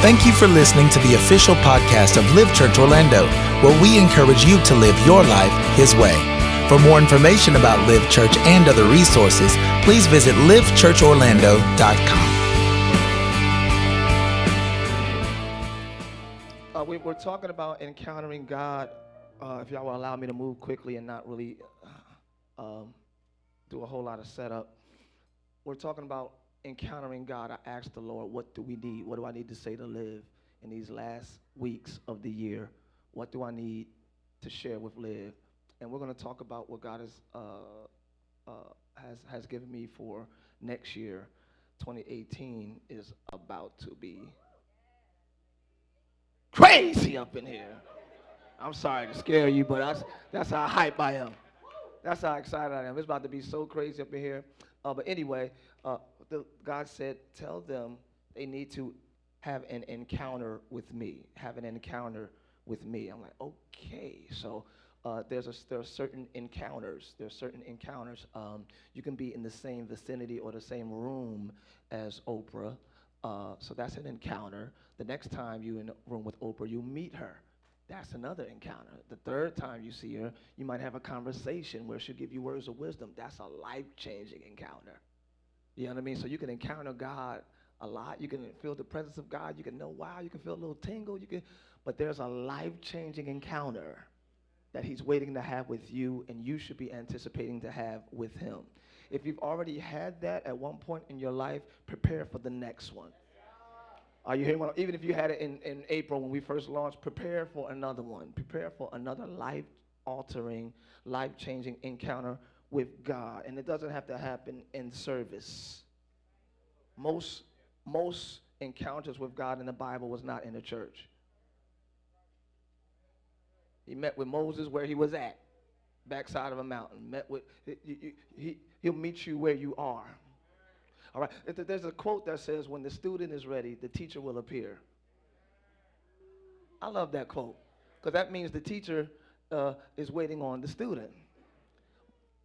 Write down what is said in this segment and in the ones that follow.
Thank you for listening to the official podcast of Live Church Orlando, where we encourage you to live your life His way. For more information about Live Church and other resources, please visit livechurchorlando.com. Uh, we, we're talking about encountering God. Uh, if y'all will allow me to move quickly and not really uh, um, do a whole lot of setup, we're talking about encountering God. I asked the Lord, what do we need? What do I need to say to live in these last weeks of the year? What do I need to share with Live? And we're going to talk about what God has, uh, uh, has, has given me for next year. 2018 is about to be crazy up in here. I'm sorry to scare you, but that's, that's how hype I am. That's how excited I am. It's about to be so crazy up in here. Uh, but anyway, uh, the, God said, tell them they need to have an encounter with me. Have an encounter with me. I'm like, okay. So uh, there's a, there are certain encounters. There are certain encounters. Um, you can be in the same vicinity or the same room as Oprah. Uh, so that's an encounter. The next time you're in a room with Oprah, you meet her. That's another encounter. The third time you see her, you might have a conversation where she'll give you words of wisdom. That's a life changing encounter. You know what I mean? So you can encounter God a lot. You can feel the presence of God. You can know wow. You can feel a little tingle. You can, but there's a life changing encounter that He's waiting to have with you, and you should be anticipating to have with Him. If you've already had that at one point in your life, prepare for the next one. Are you hearing what? Even if you had it in, in April when we first launched, prepare for another one. Prepare for another life altering, life changing encounter with God. And it doesn't have to happen in service. Most, most encounters with God in the Bible was not in the church. He met with Moses where he was at, backside of a mountain. Met with, he, he, he'll meet you where you are. All right. There's a quote that says, when the student is ready, the teacher will appear. I love that quote because that means the teacher uh, is waiting on the student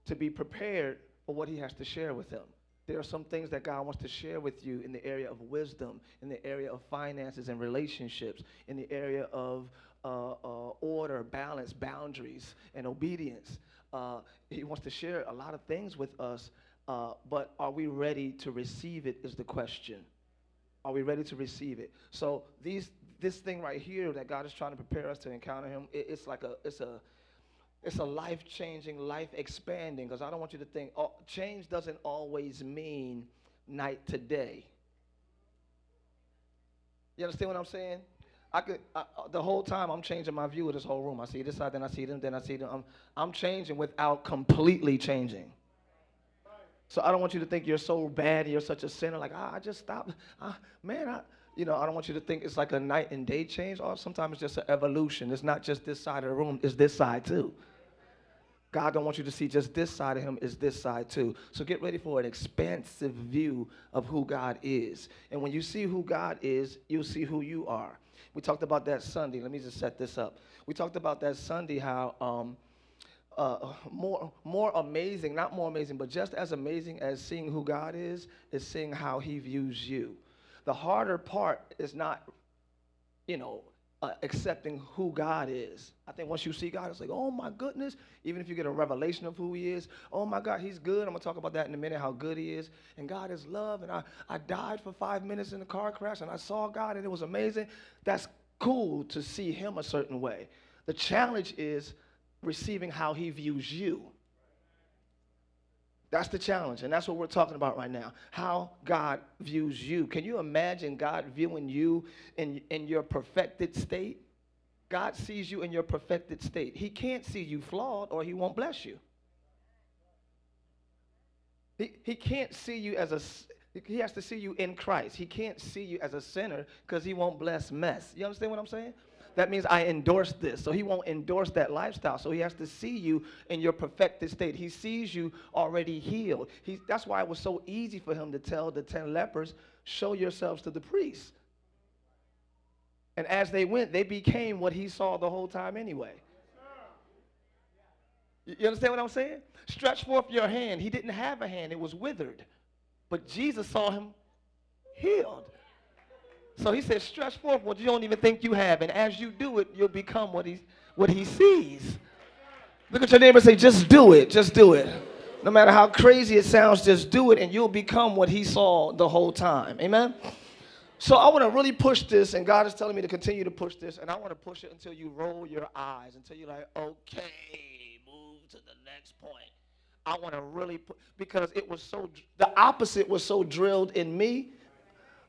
to be prepared for what he has to share with them. There are some things that God wants to share with you in the area of wisdom, in the area of finances and relationships, in the area of uh, uh, order, balance, boundaries, and obedience. Uh, he wants to share a lot of things with us uh, but are we ready to receive it? Is the question. Are we ready to receive it? So these, this thing right here that God is trying to prepare us to encounter Him, it, it's like a, it's a, it's a life changing, life expanding. Because I don't want you to think oh, change doesn't always mean night to day. You understand what I'm saying? I could I, uh, the whole time I'm changing my view of this whole room. I see this side, then I see them, then I see them. I'm, I'm changing without completely changing. So I don't want you to think you're so bad, you're such a sinner. Like, ah, I just stopped. Ah, man, I, you know, I don't want you to think it's like a night and day change. Or sometimes it's just an evolution. It's not just this side of the room, it's this side too. God don't want you to see just this side of him is this side too. So get ready for an expansive view of who God is. And when you see who God is, you'll see who you are. We talked about that Sunday. Let me just set this up. We talked about that Sunday how um, uh, more, more amazing, not more amazing, but just as amazing as seeing who God is, is seeing how He views you. The harder part is not, you know, uh, accepting who God is. I think once you see God, it's like, oh my goodness. Even if you get a revelation of who He is, oh my God, He's good. I'm gonna talk about that in a minute, how good He is. And God is love. And I, I died for five minutes in a car crash, and I saw God, and it was amazing. That's cool to see Him a certain way. The challenge is receiving how he views you. That's the challenge, and that's what we're talking about right now. How God views you. Can you imagine God viewing you in, in your perfected state? God sees you in your perfected state. He can't see you flawed or he won't bless you. He, he can't see you as a, he has to see you in Christ. He can't see you as a sinner because he won't bless mess. You understand what I'm saying? That means I endorse this. So he won't endorse that lifestyle. So he has to see you in your perfected state. He sees you already healed. He, that's why it was so easy for him to tell the 10 lepers, show yourselves to the priest. And as they went, they became what he saw the whole time anyway. You understand what I'm saying? Stretch forth your hand. He didn't have a hand, it was withered. But Jesus saw him healed. So he says, stretch forth what you don't even think you have. And as you do it, you'll become what he, what he sees. Look at your neighbor and say, just do it. Just do it. No matter how crazy it sounds, just do it and you'll become what he saw the whole time. Amen? So I want to really push this, and God is telling me to continue to push this, and I want to push it until you roll your eyes, until you're like, okay, move to the next point. I want to really put, because it was so, the opposite was so drilled in me.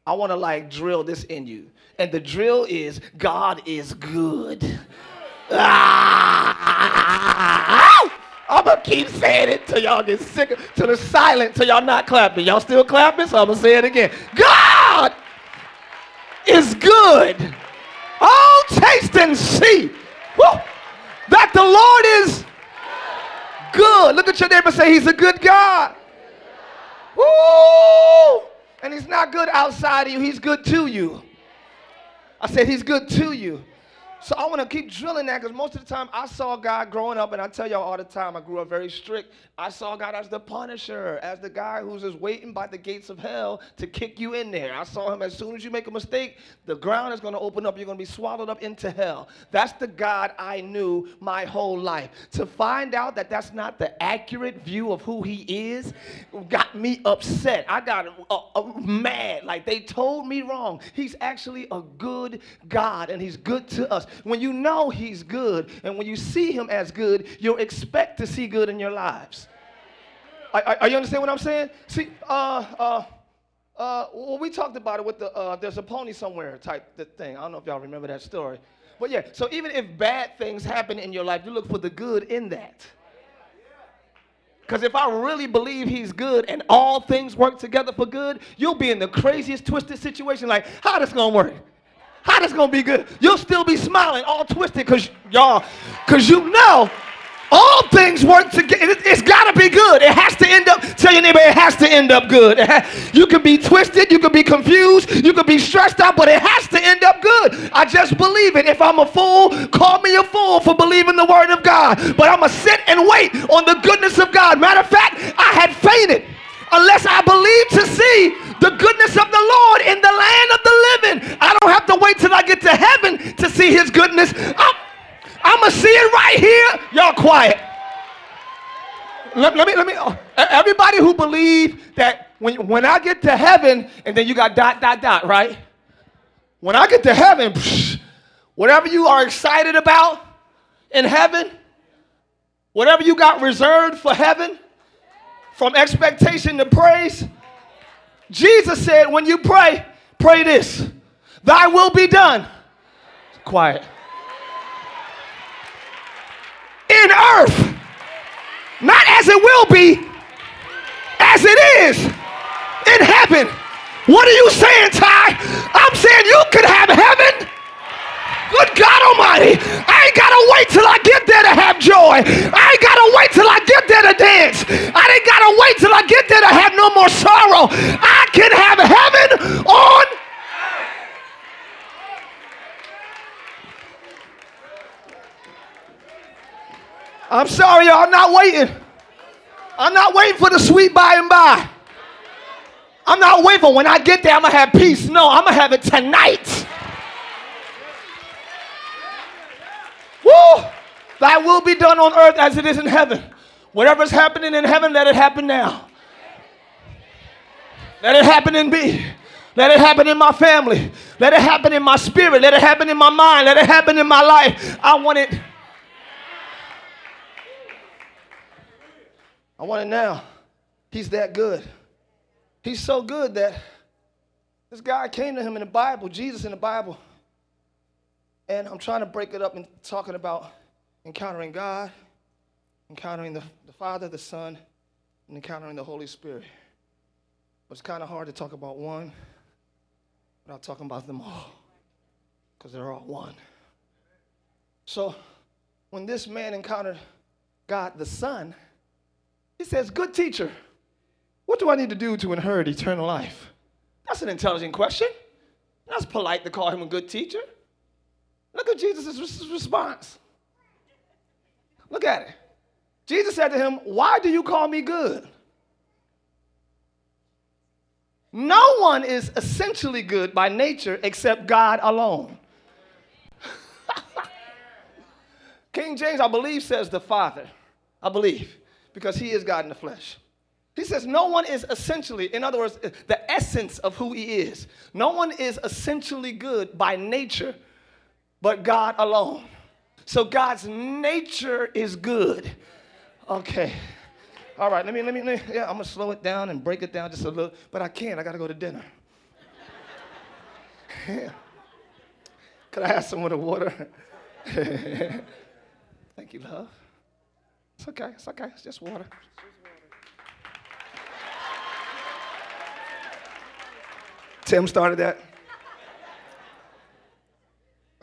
I want to like drill this in you. And the drill is God is good. Ah! I'm gonna keep saying it till y'all get sick, till it's silent, till y'all not clapping. Y'all still clapping, so I'm gonna say it again. God is good. Oh, taste and see woo, that the Lord is good. Look at your neighbor say, He's a good God. Woo! And He's not good outside of you, He's good to you. I said, He's good to you. So I want to keep drilling that because most of the time I saw God growing up, and I tell y'all all the time, I grew up very strict. I saw God as the punisher, as the guy who's just waiting by the gates of hell to kick you in there. I saw him as soon as you make a mistake, the ground is going to open up. You're going to be swallowed up into hell. That's the God I knew my whole life. To find out that that's not the accurate view of who he is got me upset. I got uh, uh, mad. Like they told me wrong. He's actually a good God, and he's good to us. When you know He's good and when you see Him as good, you'll expect to see good in your lives. Are, are, you understand what I'm saying? See, uh, uh, uh, well, we talked about it with the uh, there's a pony somewhere type thing. I don't know if y'all remember that story. But yeah, so even if bad things happen in your life, you look for the good in that. Because if I really believe he's good and all things work together for good, you'll be in the craziest twisted situation like, how this gonna work? How this gonna be good? You'll still be smiling, all twisted, cause y'all, cause you know all things work together. It, has got to be good. It has to end up. Tell your neighbor it has to end up good. you can be twisted. You can be confused. You can be stressed out, but it has to end up good. I just believe it. If I'm a fool, call me a fool for believing the word of God. But I'm gonna sit and wait on the goodness of God. Matter of fact, I had fainted unless I believe to see the goodness of the Lord in the land of the living. I don't have to wait till I get to heaven to see his goodness. I'm, I'm going to see it right here. Y'all quiet. Let, let, me, let me, uh, everybody who believe that when, when I get to heaven, and then you got dot, dot, dot, right? When I get to heaven, psh, whatever you are excited about in heaven, whatever you got reserved for heaven, from expectation to praise. Jesus said, when you pray, pray this Thy will be done. Quiet. In earth, not as it will be, as it is in heaven. What are you saying, Tye? I'm saying you could have heaven Good God Almighty, ain't gotta wait till I get there to have joy. I ain't gotta wait till I get there to dance. I ain't gotta wait till I get there to have no more sorrow. I can have heaven on. I'm sorry, y'all. I'm not waiting. I'm not waiting for the sweet by and by. I'm not waiting for when I get there, I'm gonna have peace. No, I'm gonna have it tonight. Woo! Thy will be done on earth as it is in heaven. Whatever's happening in heaven, let it happen now. Let it happen in me. Let it happen in my family. Let it happen in my spirit. Let it happen in my mind. Let it happen in my life. I want it. I want it now. He's that good. He's so good that this guy came to him in the Bible, Jesus in the Bible, and I'm trying to break it up and talking about encountering God, encountering the, the Father, the Son, and encountering the Holy Spirit. But it's kind of hard to talk about one without talking about them all, because they're all one. So when this man encountered God the Son, he says, Good teacher, what do I need to do to inherit eternal life? That's an intelligent question. That's polite to call him a good teacher. Look at Jesus' response. Look at it. Jesus said to him, Why do you call me good? No one is essentially good by nature except God alone. King James, I believe, says the Father. I believe, because he is God in the flesh. He says, No one is essentially, in other words, the essence of who he is. No one is essentially good by nature but God alone. So God's nature is good. Okay. All right, let me, let me, let me yeah, I'm gonna slow it down and break it down just a little, but I can't, I gotta go to dinner. Yeah. Could I have some of the water? Thank you, love. It's okay, it's okay, it's just water. Tim started that.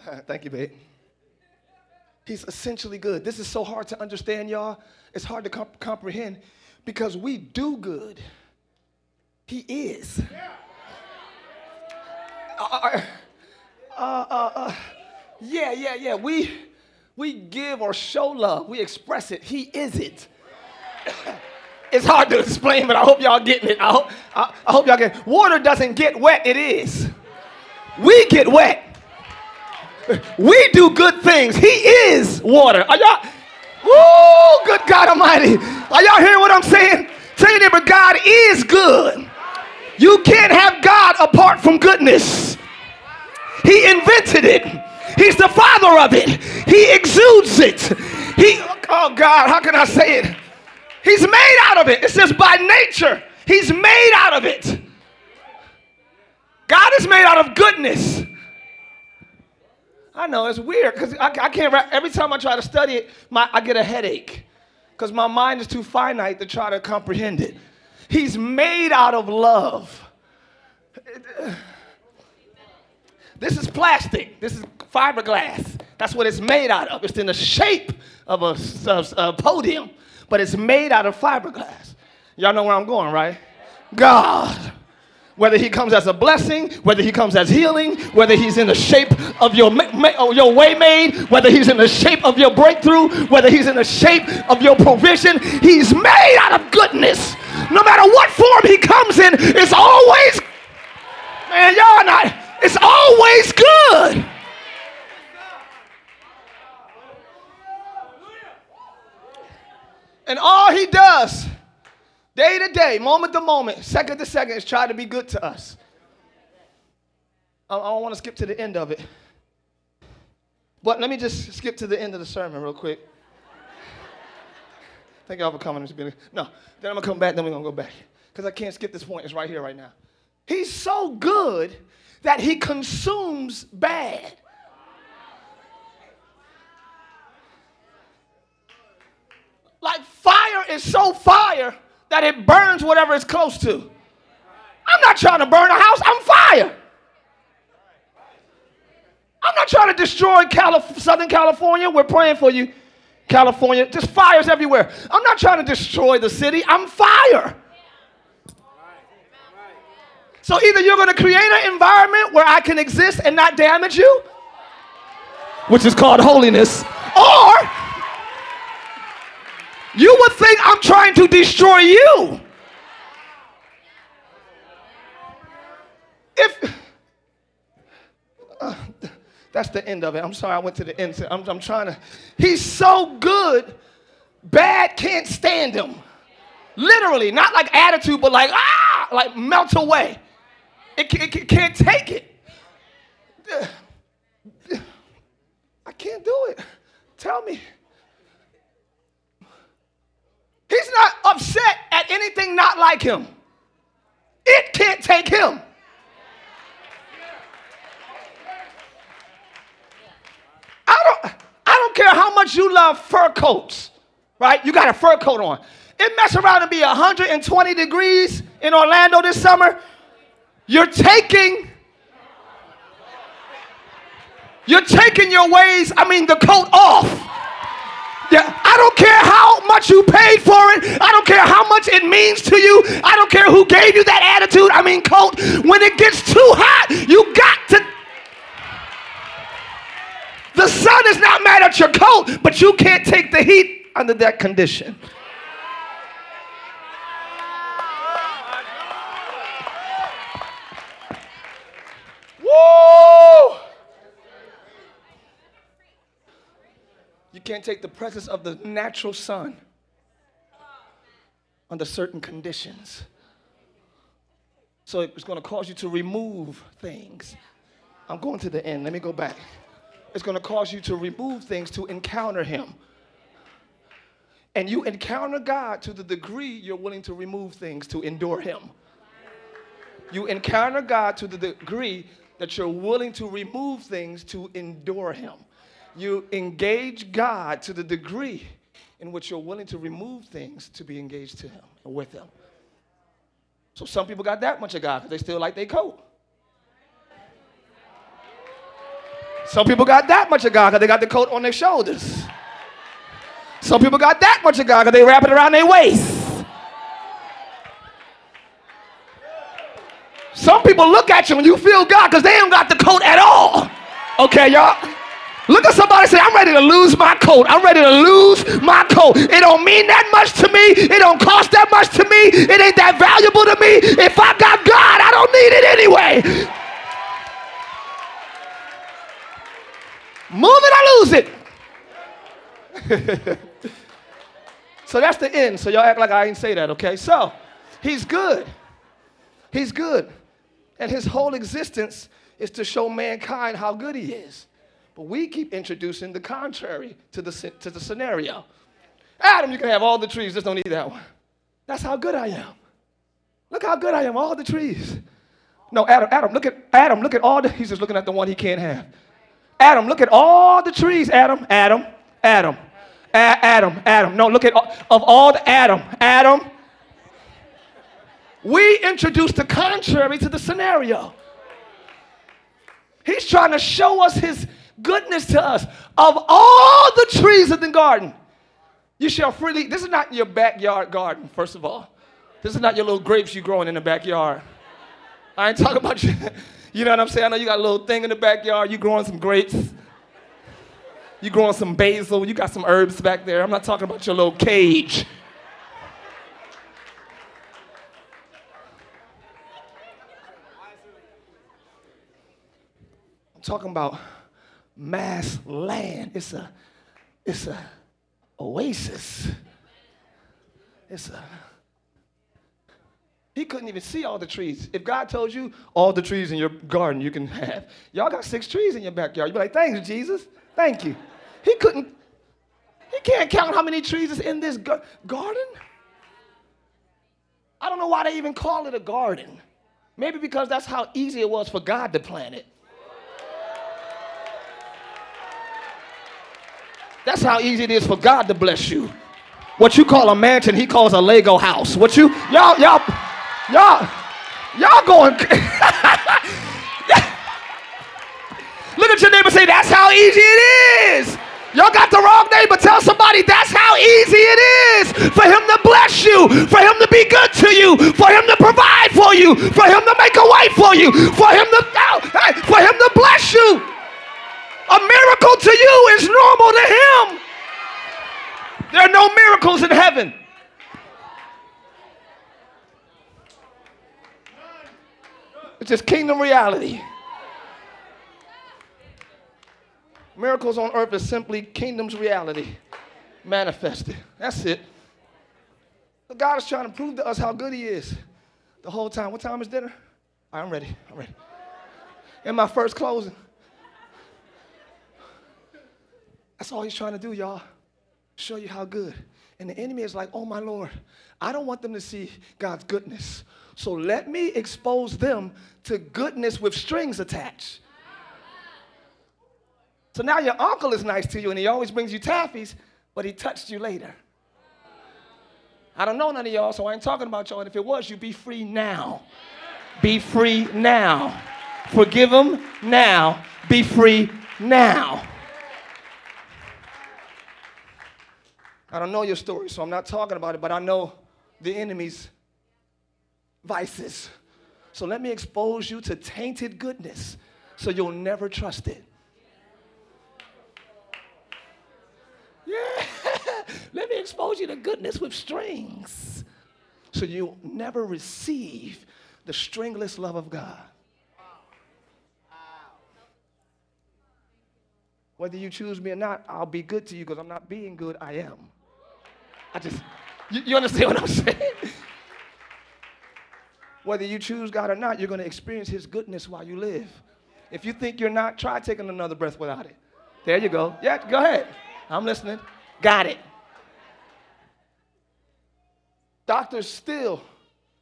Thank you, babe. He's essentially good. This is so hard to understand, y'all. It's hard to comp- comprehend because we do good. He is. Yeah. Uh, uh, uh, yeah, yeah, yeah. We, we give or show love, we express it. He is it. it's hard to explain, but I hope y'all getting it. I hope, I, I hope y'all get it. Water doesn't get wet, it is. We get wet. We do good things. He is water. Are y'all? Woo! Good God Almighty. Are y'all hearing what I'm saying? Tell your neighbor, God is good. You can't have God apart from goodness. He invented it. He's the father of it. He exudes it. He, oh God, how can I say it? He's made out of it. It says by nature, he's made out of it. God is made out of goodness. I know it's weird because I, I, can't. Every time I try to study it, my, I get a headache because my mind is too finite to try to comprehend it. He's made out of love. This is plastic. This is fiberglass. That's what it's made out of. It's in the shape of a, of a podium, but it's made out of fiberglass. Y'all know where I'm going, right? God whether he comes as a blessing, whether he comes as healing, whether he's in the shape of your, oh, your way made, whether he's in the shape of your breakthrough, whether he's in the shape of your provision, he's made out of goodness. No matter what form he comes in, it's all Day to day, moment to moment, second to second, is trying to be good to us. I don't want to skip to the end of it. But let me just skip to the end of the sermon real quick. Thank y'all for coming. No, then I'm going to come back, then we're going to go back. Because I can't skip this point. It's right here, right now. He's so good that he consumes bad. Like fire is so fire that it burns whatever it's close to. I'm not trying to burn a house, I'm fire. I'm not trying to destroy Calif- Southern California. We're praying for you, California. Just fires everywhere. I'm not trying to destroy the city, I'm fire. So either you're going to create an environment where I can exist and not damage you, which is called holiness, or you would think I'm trying to destroy you. If uh, that's the end of it. I'm sorry, I went to the end. I'm, I'm trying to. He's so good, bad can't stand him. Literally, not like attitude, but like ah, like melt away. It, it, it can't take it. I can't do it. Tell me. He's not upset at anything not like him. It can't take him. I don't, I don't care how much you love fur coats, right? You got a fur coat on. It mess around and be 120 degrees in Orlando this summer. You're taking you're taking your ways, I mean the coat off. Yeah, I don't care how much you paid for it. I don't care how much it means to you. I don't care who gave you that attitude. I mean, coat. When it gets too hot, you got to. The sun is not mad at your coat, but you can't take the heat under that condition. Can't take the presence of the natural sun under certain conditions. So it's going to cause you to remove things. I'm going to the end. Let me go back. It's going to cause you to remove things to encounter Him. And you encounter God to the degree you're willing to remove things to endure Him. You encounter God to the degree that you're willing to remove things to endure Him. You engage God to the degree in which you're willing to remove things to be engaged to Him and with Him. So some people got that much of God because they still like their coat. Some people got that much of God because they got the coat on their shoulders. Some people got that much of God because they wrap it around their waist. Some people look at you and you feel God because they ain't got the coat at all. Okay, y'all? Look at somebody say, I'm ready to lose my coat. I'm ready to lose my coat. It don't mean that much to me. It don't cost that much to me. It ain't that valuable to me. If I got God, I don't need it anyway. Move it I lose it. so that's the end. So y'all act like I didn't say that, okay? So he's good. He's good. And his whole existence is to show mankind how good he is. But we keep introducing the contrary to the, to the scenario. Adam, you can have all the trees, just don't eat that one. That's how good I am. Look how good I am, all the trees. No, Adam, Adam, look at Adam, look at all the, he's just looking at the one he can't have. Adam, look at all the trees, Adam, Adam, Adam, A- Adam, Adam. No, look at all, of all the Adam, Adam. We introduced the contrary to the scenario. He's trying to show us his goodness to us. Of all the trees in the garden, you shall freely. This is not your backyard garden, first of all. This is not your little grapes you're growing in the backyard. I ain't talking about you. You know what I'm saying? I know you got a little thing in the backyard. You growing some grapes. You growing some basil. You got some herbs back there. I'm not talking about your little cage. I'm talking about mass land. It's a, it's a oasis. It's a. He couldn't even see all the trees. If God told you all the trees in your garden you can have, y'all got six trees in your backyard. You'd be like, thanks, Jesus. Thank you. He couldn't, he can't count how many trees is in this gar- garden. I don't know why they even call it a garden. Maybe because that's how easy it was for God to plant it. That's how easy it is for God to bless you. What you call a mansion, he calls a Lego house. What you, y'all, y'all, y'all, y'all going. Look at your neighbor say, that's how easy it is. Y'all got the wrong neighbor. Tell somebody that's how easy it is for him to bless you, for him to be good to you, for him to provide for you, for him to make a way for you, for him to, oh, for him to bless you. A miracle to you is normal to him. There are no miracles in heaven. It's just kingdom reality. Miracles on earth is simply kingdom's reality manifested. That's it. God is trying to prove to us how good He is the whole time. What time is dinner? I'm ready. I'm ready. In my first closing. That's all He's trying to do, y'all. Show you how good. And the enemy is like, oh my Lord, I don't want them to see God's goodness. So let me expose them to goodness with strings attached. So now your uncle is nice to you and he always brings you taffies, but he touched you later. I don't know none of y'all, so I ain't talking about y'all. And if it was, you be free now. Be free now. Forgive them now. Be free now. I don't know your story, so I'm not talking about it, but I know the enemy's vices. So let me expose you to tainted goodness so you'll never trust it. Yeah. let me expose you to goodness with strings so you'll never receive the stringless love of God. Whether you choose me or not, I'll be good to you because I'm not being good, I am. I just, you, you understand what I'm saying? Whether you choose God or not, you're going to experience His goodness while you live. If you think you're not, try taking another breath without it. There you go. Yeah, go ahead. I'm listening. Got it. Doctors still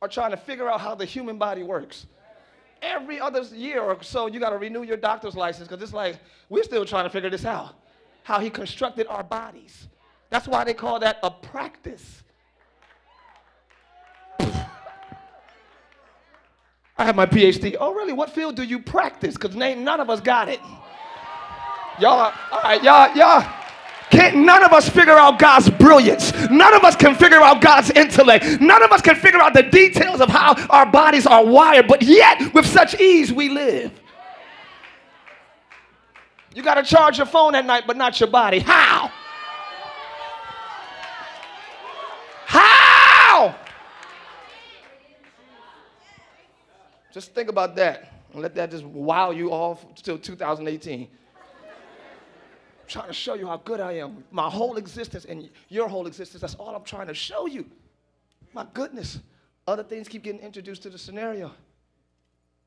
are trying to figure out how the human body works. Every other year or so, you got to renew your doctor's license because it's like we're still trying to figure this out. How he constructed our bodies. That's why they call that a practice. I have my PhD. Oh, really? What field do you practice? Because none of us got it. Y'all, all right, y'all, y'all. Can't none of us figure out God's brilliance. None of us can figure out God's intellect. None of us can figure out the details of how our bodies are wired, but yet with such ease we live. You got to charge your phone at night, but not your body. How? How? Just think about that and let that just wow you off till 2018 I'm trying to show you how good I am. My whole existence and your whole existence, that's all I'm trying to show you. My goodness. Other things keep getting introduced to the scenario.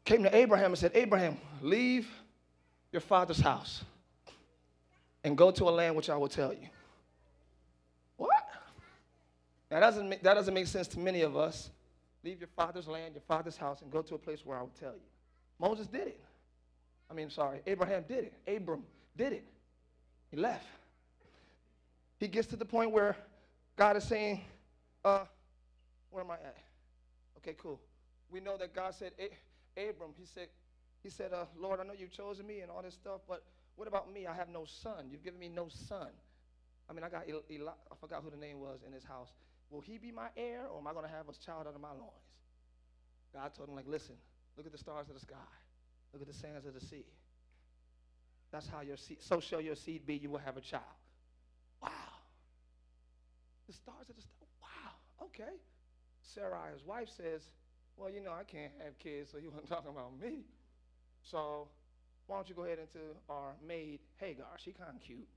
Came to Abraham and said, Abraham, leave your father's house and go to a land which I will tell you. What? That doesn't make, that doesn't make sense to many of us. Leave your father's land, your father's house, and go to a place where I will tell you. Moses did it. I mean, sorry, Abraham did it. Abram did it. He left. He gets to the point where God is saying, uh, where am I at? Okay, cool. We know that God said, Abram, he said, he said, uh, Lord, I know you've chosen me and all this stuff, but what about me? I have no son. You've given me no son. I mean, I got Eli, I forgot who the name was in his house. Will he be my heir, or am I going to have a child out of my loins? God told him, like, listen, look at the stars of the sky. Look at the sands of the sea. That's how your seed, so shall your seed be, you will have a child. Wow. The stars of the stars. Wow. Okay. Sarai, his wife, says, Well, you know, I can't have kids, so you weren't talking about me. So why don't you go ahead into our maid Hagar? She kind of cute.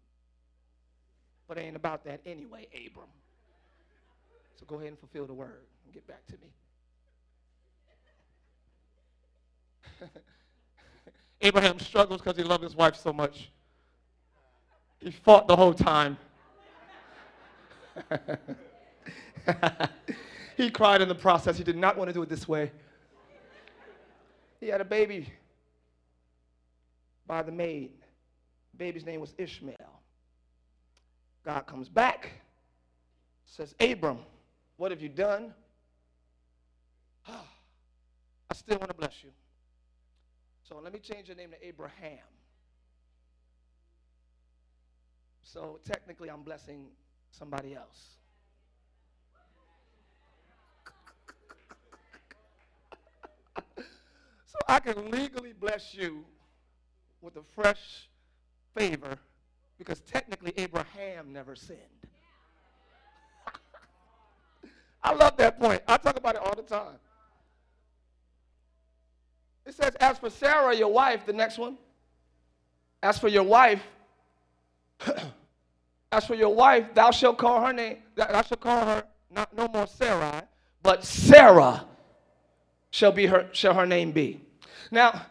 But ain't about that anyway, Abram. So go ahead and fulfill the word and get back to me. Abraham struggles because he loved his wife so much. He fought the whole time. he cried in the process. He did not want to do it this way. He had a baby by the maid. The baby's name was Ishmael. God comes back, says, Abram, what have you done? I still want to bless you. So let me change your name to Abraham. So technically, I'm blessing somebody else. so I can legally bless you with a fresh favor because technically Abraham never sinned. I love that point. I talk about it all the time. It says, As for Sarah, your wife, the next one. As for your wife, as for your wife, thou shalt call her name, thou shalt call her not no more Sarai, but Sarah shall be her shall her name be. Now,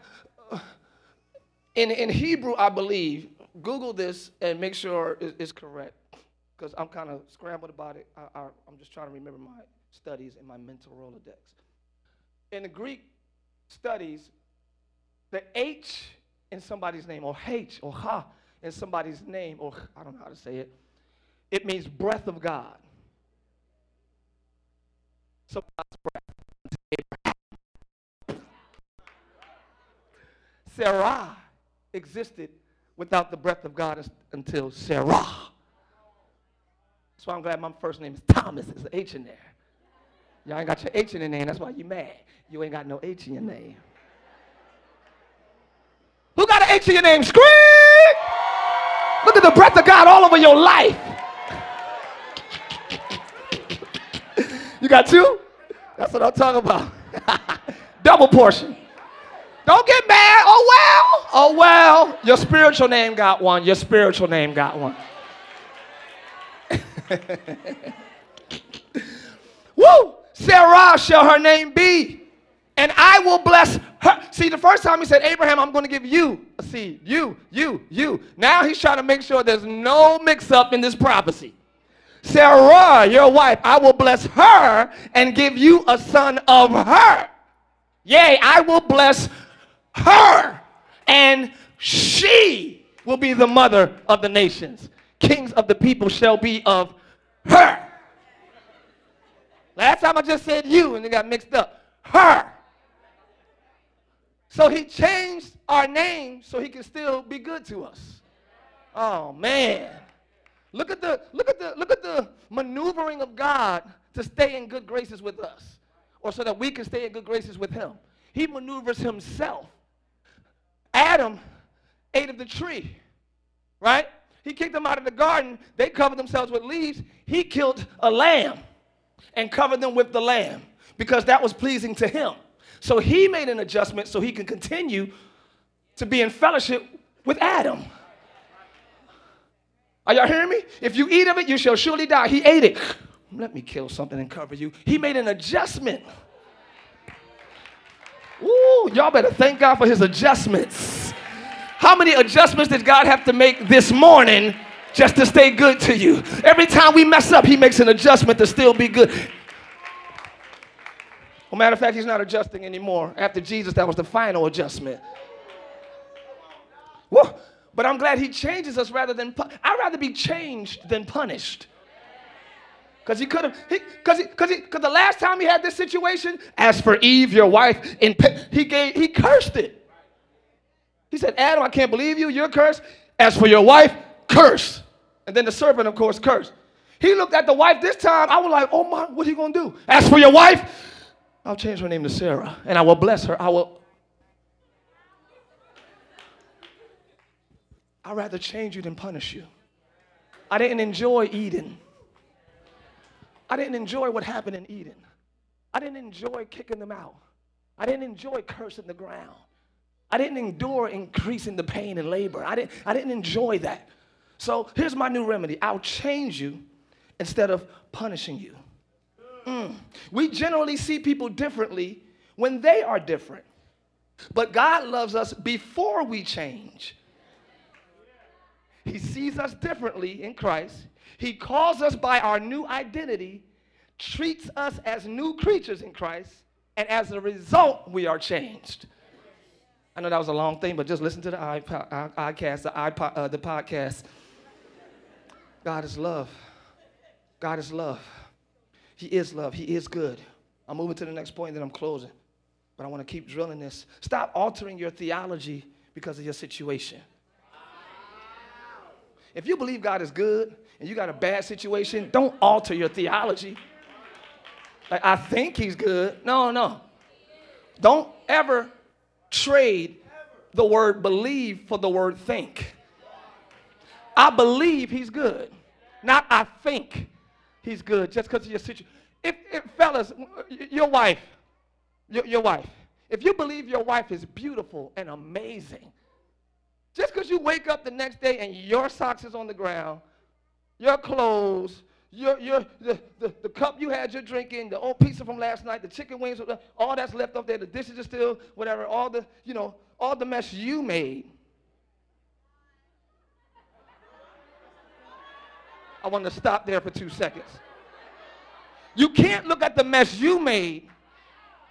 in, in Hebrew, I believe, Google this and make sure it's correct, because I'm kind of scrambled about it. I, I'm just trying to remember my studies and my mental Rolodex. In the Greek, studies, the H in somebody's name, or H, or Ha in somebody's name, or I don't know how to say it, it means breath of God. So breath. Sarah existed without the breath of God until Sarah. That's why I'm glad my first name is Thomas. There's an H in there. Y'all ain't got your H in your name. That's why you mad. You ain't got no H in your name. Who got an H in your name? Scream! Look at the breath of God all over your life. you got two? That's what I'm talking about. Double portion. Don't get mad. Oh, well. Oh, well, your spiritual name got one. Your spiritual name got one. Woo! Sarah shall her name be, and I will bless her. See, the first time he said, Abraham, I'm going to give you a seed. You, you, you. Now he's trying to make sure there's no mix up in this prophecy. Sarah, your wife, I will bless her and give you a son of her. Yea, I will bless her, and she will be the mother of the nations. Kings of the people shall be of her. Last time I just said you and it got mixed up. Her. So he changed our name so he can still be good to us. Oh man. Look at the look at the look at the maneuvering of God to stay in good graces with us or so that we can stay in good graces with him. He maneuvers himself. Adam ate of the tree. Right? He kicked them out of the garden. They covered themselves with leaves. He killed a lamb and covered them with the lamb because that was pleasing to him. So he made an adjustment so he can continue to be in fellowship with Adam. Are y'all hearing me? If you eat of it, you shall surely die. He ate it. Let me kill something and cover you. He made an adjustment. Ooh, y'all better thank God for his adjustments. How many adjustments did God have to make this morning just to stay good to you? Every time we mess up, he makes an adjustment to still be good. Well, matter of fact, he's not adjusting anymore. After Jesus, that was the final adjustment. Well, but I'm glad he changes us rather than, pu- I'd rather be changed than punished. Because he could have, because because because the last time he had this situation, as for Eve, your wife, in, he gave, he cursed it. He said, Adam, I can't believe you, you're cursed. As for your wife, curse. And then the serpent, of course, cursed. He looked at the wife this time. I was like, oh my, what are you going to do? As for your wife, I'll change her name to Sarah and I will bless her. I will. I'd rather change you than punish you. I didn't enjoy Eden. I didn't enjoy what happened in Eden. I didn't enjoy kicking them out. I didn't enjoy cursing the ground. I didn't endure increasing the pain and labor. I didn't, I didn't enjoy that. So here's my new remedy I'll change you instead of punishing you. Mm. We generally see people differently when they are different. But God loves us before we change. He sees us differently in Christ. He calls us by our new identity, treats us as new creatures in Christ, and as a result, we are changed. I know that was a long thing, but just listen to the iPod, iCast, the, iPod, uh, the podcast. God is love. God is love. He is love. He is good. I'm moving to the next point, then I'm closing. But I want to keep drilling this. Stop altering your theology because of your situation. If you believe God is good and you got a bad situation, don't alter your theology. Like, I think he's good. No, no. Don't ever trade the word believe for the word think. I believe he's good, not I think he's good just because of your situation. If, if, fellas, your wife, your, your wife, if you believe your wife is beautiful and amazing, just because you wake up the next day and your socks is on the ground, your clothes, your, your, the, the, the cup you had your drink in, the old pizza from last night, the chicken wings, all that's left up there, the dishes are still, whatever, all the, you know, all the mess you made. I want to stop there for two seconds. You can't look at the mess you made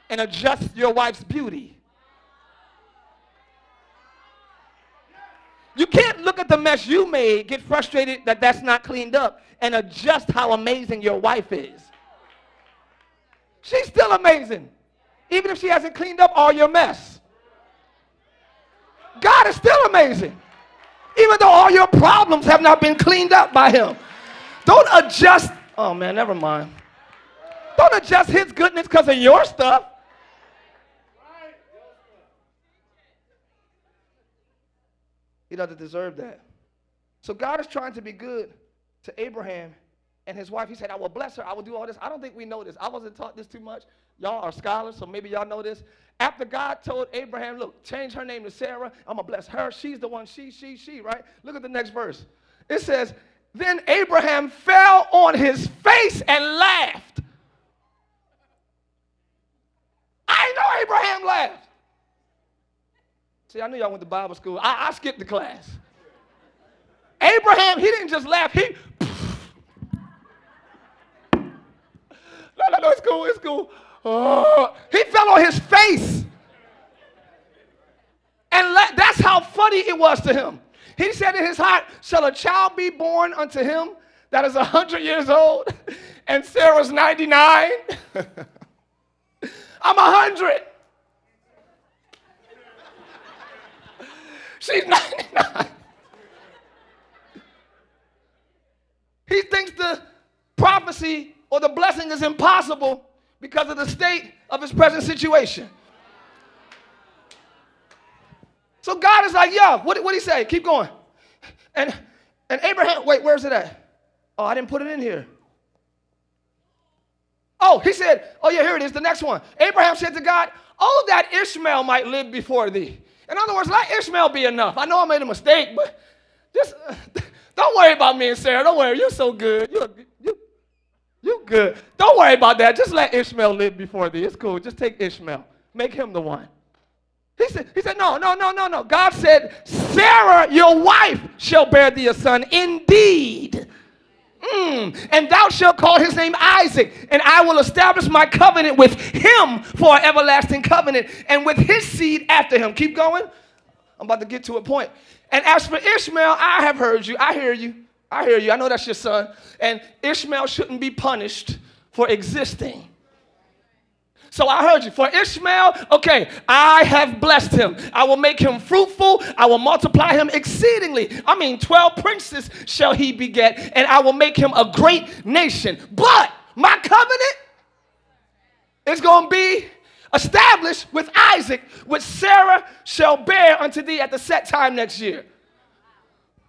and adjust your wife's beauty. You can't look the mess you made, get frustrated that that's not cleaned up, and adjust how amazing your wife is. She's still amazing, even if she hasn't cleaned up all your mess. God is still amazing, even though all your problems have not been cleaned up by Him. Don't adjust. Oh man, never mind. Don't adjust His goodness because of your stuff. Doesn't deserve that. So God is trying to be good to Abraham and his wife, he said, I will bless her. I will do all this. I don't think we know this. I wasn't taught this too much. Y'all are scholars, so maybe y'all know this. After God told Abraham, look, change her name to Sarah. I'm going to bless her. She's the one, she, she, she, right? Look at the next verse. It says, then Abraham fell on his face and laughed. I know Abraham laughed. See, I knew y'all went to Bible school. I, I skipped the class. Abraham, he didn't just laugh, he. No, no, no, it's cool, it's cool. Oh, he fell on his face. And that's how funny it was to him. He said in his heart, Shall a child be born unto him that is 100 years old? And Sarah's 99? I'm 100. She's 99. He thinks the prophecy or the blessing is impossible because of the state of his present situation. So God is like, yo, what did he say? Keep going. And and Abraham, wait, where's it at? Oh, I didn't put it in here. Oh, he said, oh yeah, here it is, the next one. Abraham said to God, oh, that Ishmael might live before thee. In other words, let Ishmael be enough. I know I made a mistake, but just don't worry about me and Sarah. Don't worry, you're so good. You're, you, you good. Don't worry about that. Just let Ishmael live before thee. It's cool. Just take Ishmael. Make him the one. He said, he said, no, no, no, no, no. God said, Sarah, your wife, shall bear thee a son indeed. Mm. And thou shalt call his name Isaac, and I will establish my covenant with him for an everlasting covenant, and with his seed after him. Keep going. I'm about to get to a point. And as for Ishmael, I have heard you. I hear you. I hear you. I know that's your son. And Ishmael shouldn't be punished for existing. So I heard you. For Ishmael, okay, I have blessed him. I will make him fruitful. I will multiply him exceedingly. I mean, 12 princes shall he beget, and I will make him a great nation. But my covenant is going to be established with Isaac, which Sarah shall bear unto thee at the set time next year.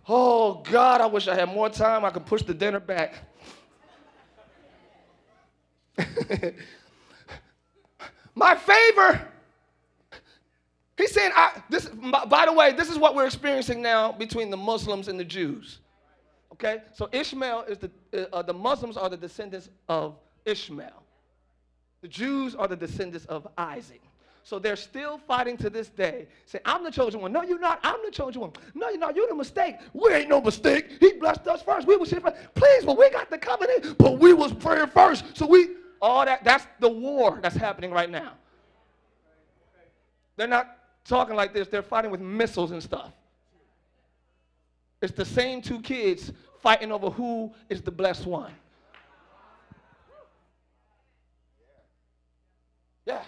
Oh, God, I wish I had more time. I could push the dinner back. My favor. He's saying, I, this, by the way, this is what we're experiencing now between the Muslims and the Jews. Okay? So Ishmael is the, uh, uh, the Muslims are the descendants of Ishmael. The Jews are the descendants of Isaac. So they're still fighting to this day. Say, I'm the chosen one. No, you're not. I'm the chosen one. No, you're not. You're the mistake. We ain't no mistake. He blessed us first. We was here first. Please, but we got the covenant, but we was praying first. So we all that, that's the war that's happening right now. They're not talking like this, they're fighting with missiles and stuff. It's the same two kids fighting over who is the blessed one. Yeah.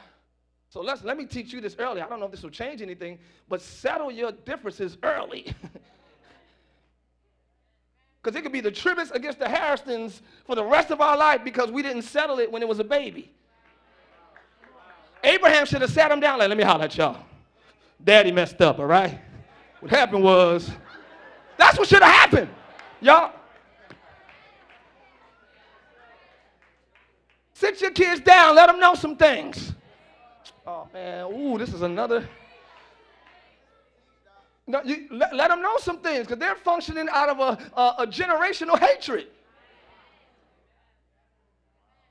So let's let me teach you this early. I don't know if this will change anything, but settle your differences early. Because it could be the Tribbetts against the Harrisons for the rest of our life because we didn't settle it when it was a baby. Abraham should have sat him down like, let me holler at y'all. Daddy messed up, all right? What happened was, that's what should have happened. Y'all. Sit your kids down, let them know some things. Oh man, ooh, this is another. No, you, let, let them know some things because they're functioning out of a, a, a generational hatred.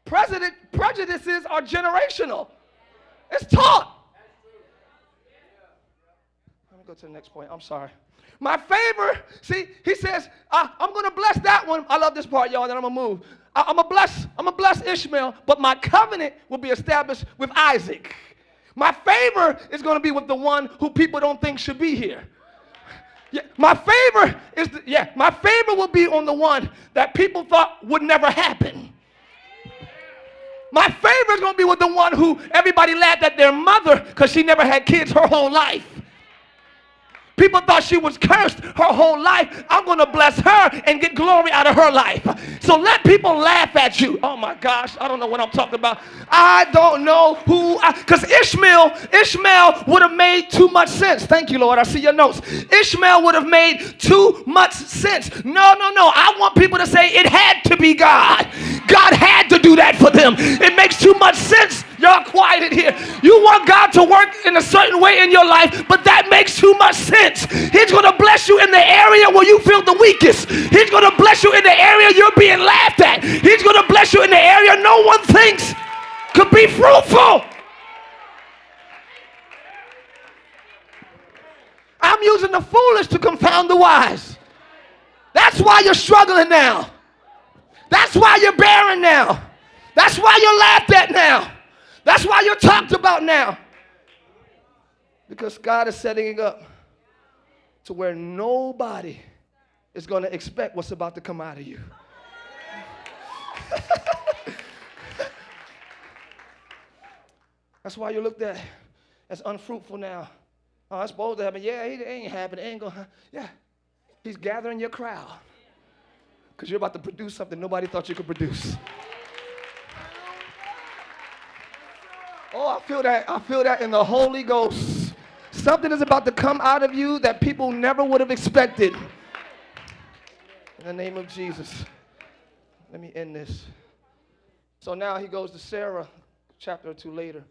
President, prejudices are generational. It's taught. Let me go to the next point. I'm sorry. My favor, see, he says, I, am going to bless that one. I love this part, y'all, then I'm to move. I, I'm to bless, I'm to bless Ishmael, but my covenant will be established with Isaac. My favor is going to be with the one who people don't think should be here. Yeah, my favor is, the, yeah, my favor will be on the one that people thought would never happen. My favor is to be with the one who everybody laughed at their mother because she never had kids her whole life. People thought she was cursed her whole life. I'm going to bless her and get glory out of her life. So let people laugh at you. Oh my gosh, I don't know what I'm talking about. I don't know who, I because Ishmael, Ishmael would have made too much sense. Thank you, Lord. I see your notes. Ishmael would have made too much sense. No, no, no. I want people to say it had to be God. God had to do that for them. It makes too much sense. Y'all quiet in here. You want God to work in a certain way in your life, but that makes too much sense. He's going to bless you in the area where you feel the weakest. He's going to bless you in the area you're being laughed at. He's going to bless you in the area no one thinks could be fruitful. I'm using the foolish to confound the wise. That's why you're struggling now. That's why you're barren now. That's why you're laughed at now. That's why you're talked about now. Because God is setting it up to where nobody is going to expect what's about to come out of you. That's why you looked at as unfruitful now. Oh, it's supposed to happen. Yeah, it ain't happening. It ain't going to Yeah. He's gathering your crowd because you're about to produce something nobody thought you could produce. Feel that. I feel that in the Holy Ghost. Something is about to come out of you that people never would have expected. In the name of Jesus. Let me end this. So now he goes to Sarah, chapter or two later.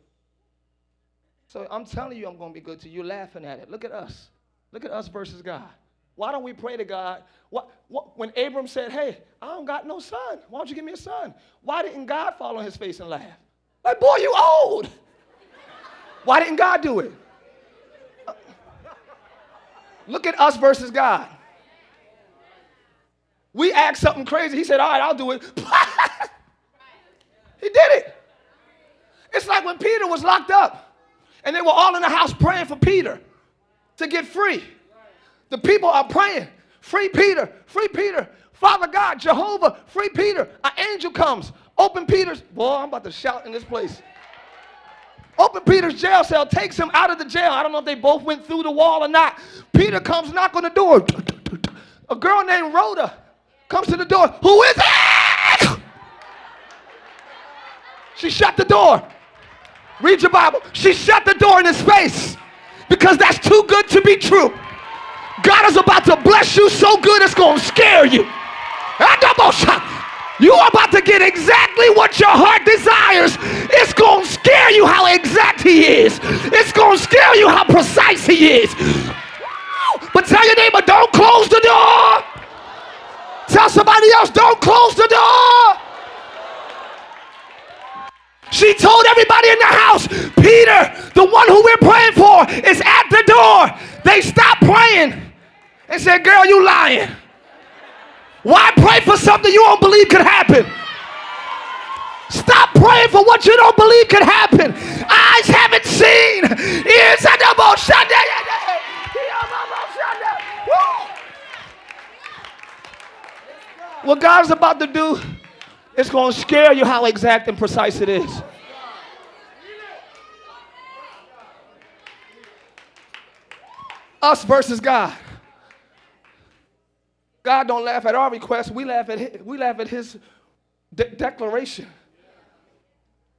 So I'm telling you, I'm going to be good to you. Laughing at it. Look at us. Look at us versus God. Why don't we pray to God? What, what, when Abram said, Hey, I don't got no son. Why don't you give me a son? Why didn't God fall on his face and laugh? Like, boy, you old. Why didn't God do it? Look at us versus God. We asked something crazy. He said, All right, I'll do it. he did it. It's like when Peter was locked up and they were all in the house praying for Peter to get free. The people are praying, free Peter, free Peter. Father God, Jehovah, free Peter. An angel comes, open Peter's. Boy, I'm about to shout in this place. Open Peter's jail cell, takes him out of the jail. I don't know if they both went through the wall or not. Peter comes, knock on the door. A girl named Rhoda comes to the door. Who is it? She shut the door. Read your Bible. She shut the door in his face because that's too good to be true. God is about to bless you so good it's going to scare you. You are about to get exactly what your heart desires. It's going to scare you exact he is. It's going to scare you how precise he is. But tell your neighbor, don't close the door. Tell somebody else, don't close the door. She told everybody in the house, Peter, the one who we're praying for, is at the door. They stopped praying and said, Girl, you lying. Why pray for something you don't believe could happen? Stop praying for what you don't believe could happen. Eyes haven't seen. Ears are What God's about to do it's going to scare you how exact and precise it is. Us versus God. God don't laugh at our request. We laugh at his, we laugh at his de- declaration.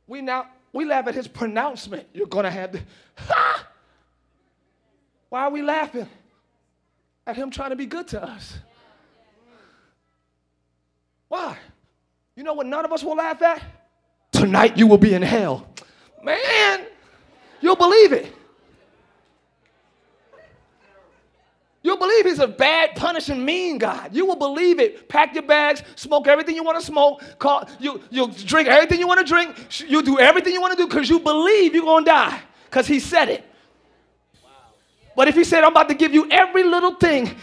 We now we laugh at his pronouncement. You're gonna have to. ha! Why are we laughing at him trying to be good to us? Why? You know what none of us will laugh at? Tonight you will be in hell. Man, you'll believe it. You'll believe he's a bad, punishing, mean God. You will believe it. Pack your bags, smoke everything you want to smoke, call, you, you'll drink everything you want to drink, you'll do everything you want to do because you believe you're going to die because he said it. But if he said, I'm about to give you every little thing,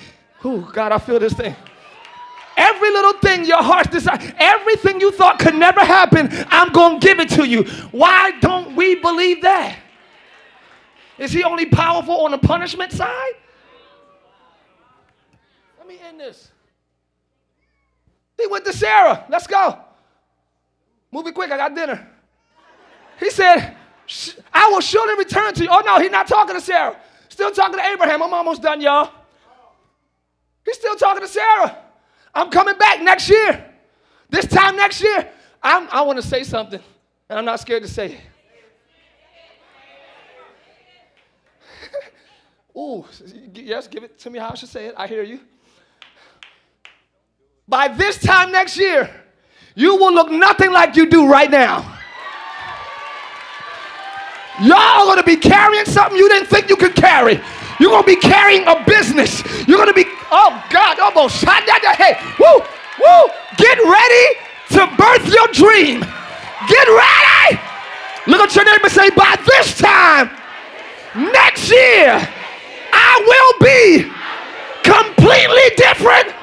oh, God, I feel this thing. Every little thing your heart desire, everything you thought could never happen, I'm going to give it to you. Why don't we believe that? Is he only powerful on the punishment side? Let me end this. He went to Sarah. Let's go. Move it quick. I got dinner. He said, I will surely return to you. Oh, no, he's not talking to Sarah. Still talking to Abraham. I'm almost done, y'all. He's still talking to Sarah. I'm coming back next year. This time next year. I'm, i want to say something, and I'm not scared to say it. Ooh, yes, give it to me how I should say it. I hear you. By this time next year, you will look nothing like you do right now. Y'all gonna be carrying something you didn't think you could carry. You're gonna be carrying a business. You're gonna be, oh God, almost shot down the head. Woo, woo. Get ready to birth your dream. Get ready. Look at your neighbor say, by this time next year, I will be completely different.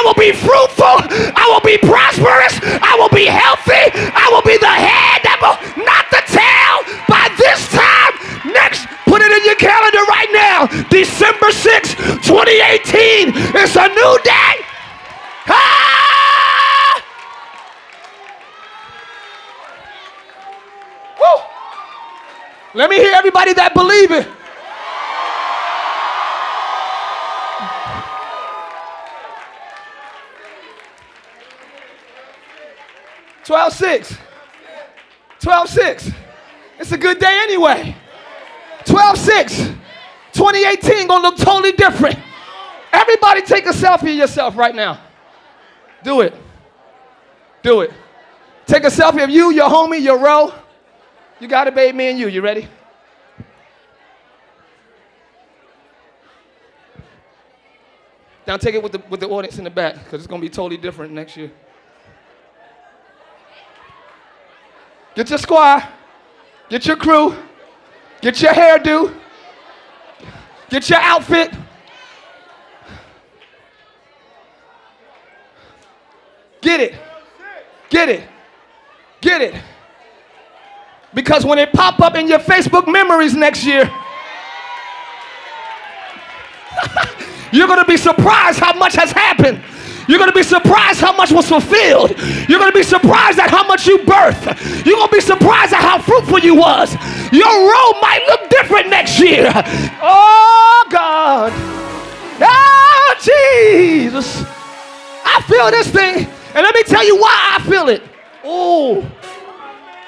I will be fruitful. I will be prosperous. I will be healthy. I will be the head, not the tail. By this time, next, put it in your calendar right now. December 6, 2018. It's a new day. Ah! Woo! Let me hear everybody that believe it. 12 6. 12 6. It's a good day anyway. 12 6. 2018 gonna look totally different. Everybody take a selfie of yourself right now. Do it. Do it. Take a selfie of you, your homie, your row. You got it, babe, me and you. You ready? Now take it with the, with the audience in the back because it's going to be totally different next year. Get your squad. Get your crew. Get your hairdo. Get your outfit. Get it. Get it. Get it. Because when it pop up in your Facebook memories next year, you're going to be surprised how much has happened. You're going to be surprised how much was fulfilled. You're going to be surprised at how much you birthed. You're going to be surprised at how fruitful you was. Your role might look different next year. Oh, God. Oh, Jesus. I feel this thing. And let me tell you why I feel it. Oh,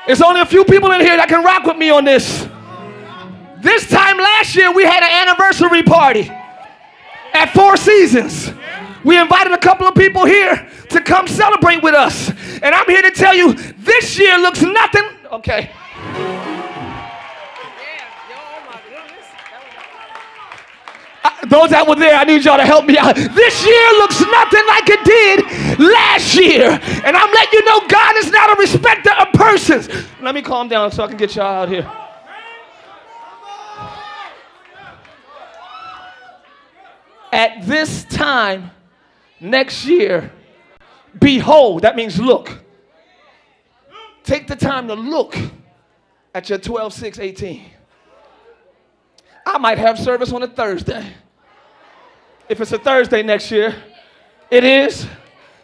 there's only a few people in here that can rock with me on this. This time last year, we had an anniversary party at Four Seasons. We invited a couple of people here to come celebrate with us. And I'm here to tell you this year looks nothing. Okay. those that were there, I need y'all to help me out. This year looks nothing like it did last year. And I'm letting you know God is not a respecter of persons. Let me calm down so I can get y'all out here. At this time, next year, behold, that means look. Take the time to look at your 12, 6, 18. I might have service on a Thursday. If it's a Thursday next year, it is.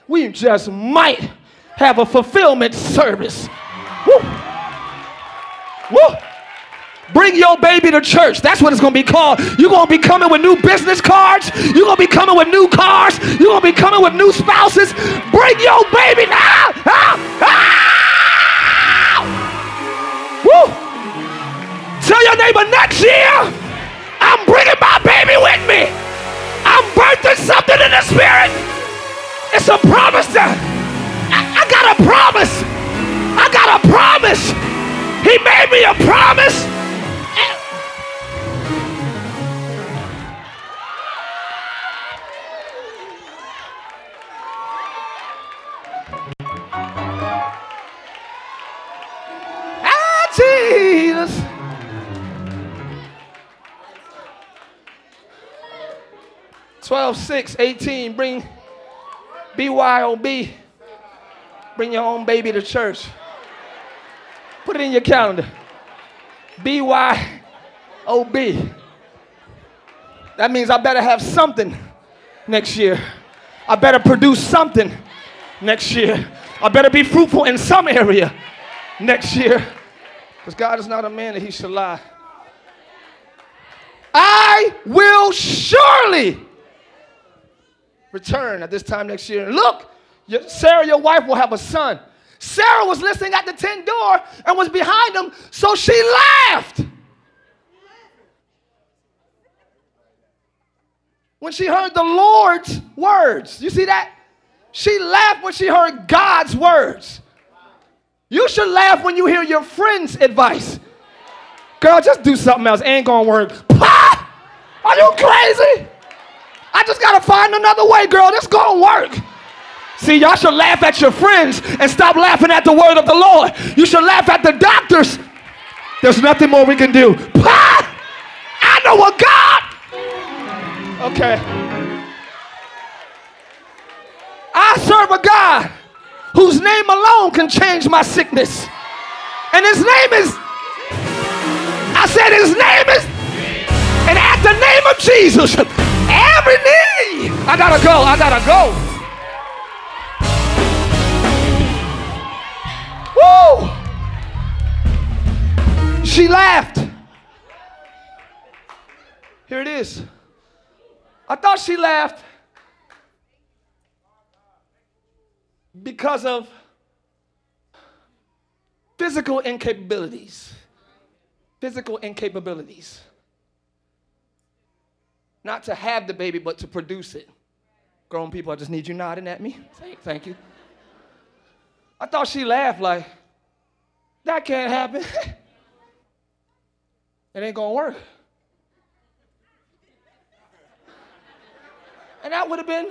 We just might have a fulfillment service. Woo. Woo. Bring your baby to church. That's what it's going to be called. You're going to be coming with new business cards. You're going to be coming with new cars. You're going to be coming with new spouses. Bring your baby now. Ah, ah. Woo. Tell your neighbor next year, I'm bringing my baby with me. I'm birthing something in the spirit. It's a promise. I, I got a promise. I got a promise. He made me a promise. 6 18. Bring BYOB. Bring your own baby to church. Put it in your calendar. BYOB. That means I better have something next year. I better produce something next year. I better be fruitful in some area next year. Because God is not a man that he should lie. I will surely return at this time next year. Look, Sarah, your wife, will have a son. Sarah was listening at the tent door and was behind him, so she laughed. When she heard the Lord's words. You see that? She laughed when she heard God's words. You should laugh when you hear your friend's advice. Girl, just do something else. Ain't gonna work. Are you crazy? I just gotta find another way, girl. This gonna work. See, y'all should laugh at your friends and stop laughing at the word of the Lord. You should laugh at the doctors. There's nothing more we can do. Pah! I know what God. Okay. I serve a God whose name alone can change my sickness. And his name is, I said, his name is, and at the name of Jesus, every knee, I gotta go, I gotta go. Woo! She laughed. Here it is. I thought she laughed because of physical incapabilities. Physical incapabilities. Not to have the baby, but to produce it. Grown people, I just need you nodding at me. Thank you. I thought she laughed like, that can't happen. it ain't gonna work. And that would have been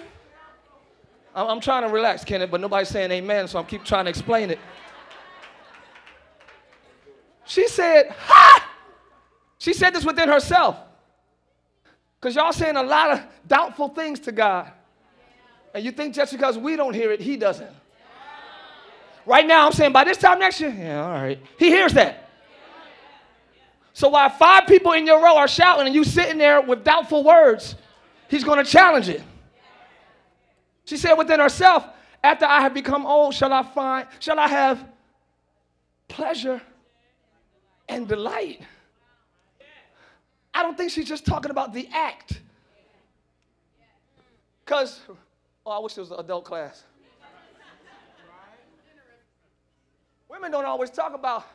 I'm trying to relax, Kenneth, but nobody's saying amen, so I'm keep trying to explain it. She said, Ha! She said this within herself. Because y'all saying a lot of doubtful things to God. And you think just because we don't hear it, He doesn't. Right now, I'm saying by this time next year, yeah, all right. He hears that. So while five people in your row are shouting and you sitting there with doubtful words, He's going to challenge it. She said within herself, after I have become old, shall I find, shall I have pleasure and delight? I don't think she's just talking about the act. Because, oh, I wish it was an adult class. Women don't always talk about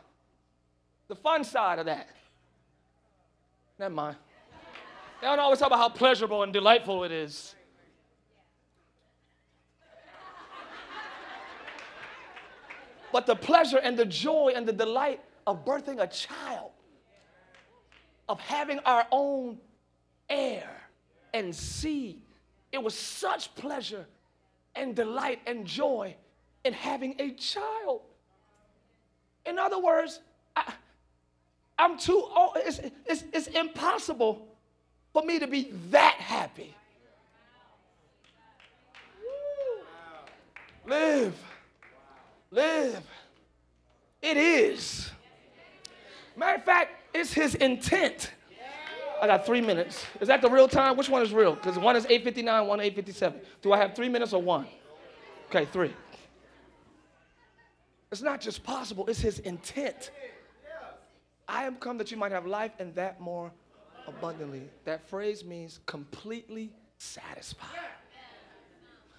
the fun side of that. Never mind. They don't always talk about how pleasurable and delightful it is. but the pleasure and the joy and the delight of birthing a child, of having our own heir and seed. It was such pleasure and delight and joy in having a child. In other words, I, am too old. It's, it's, it's impossible for me to be that happy. Live live. It is. Matter of fact, it's his intent. I got three minutes. Is that the real time? Which one is real? Because one is 8.59, one 8.57. Do I have three minutes or one? Okay, three. It's not just possible, it's his intent. I am come that you might have life and that more abundantly. That phrase means completely satisfied.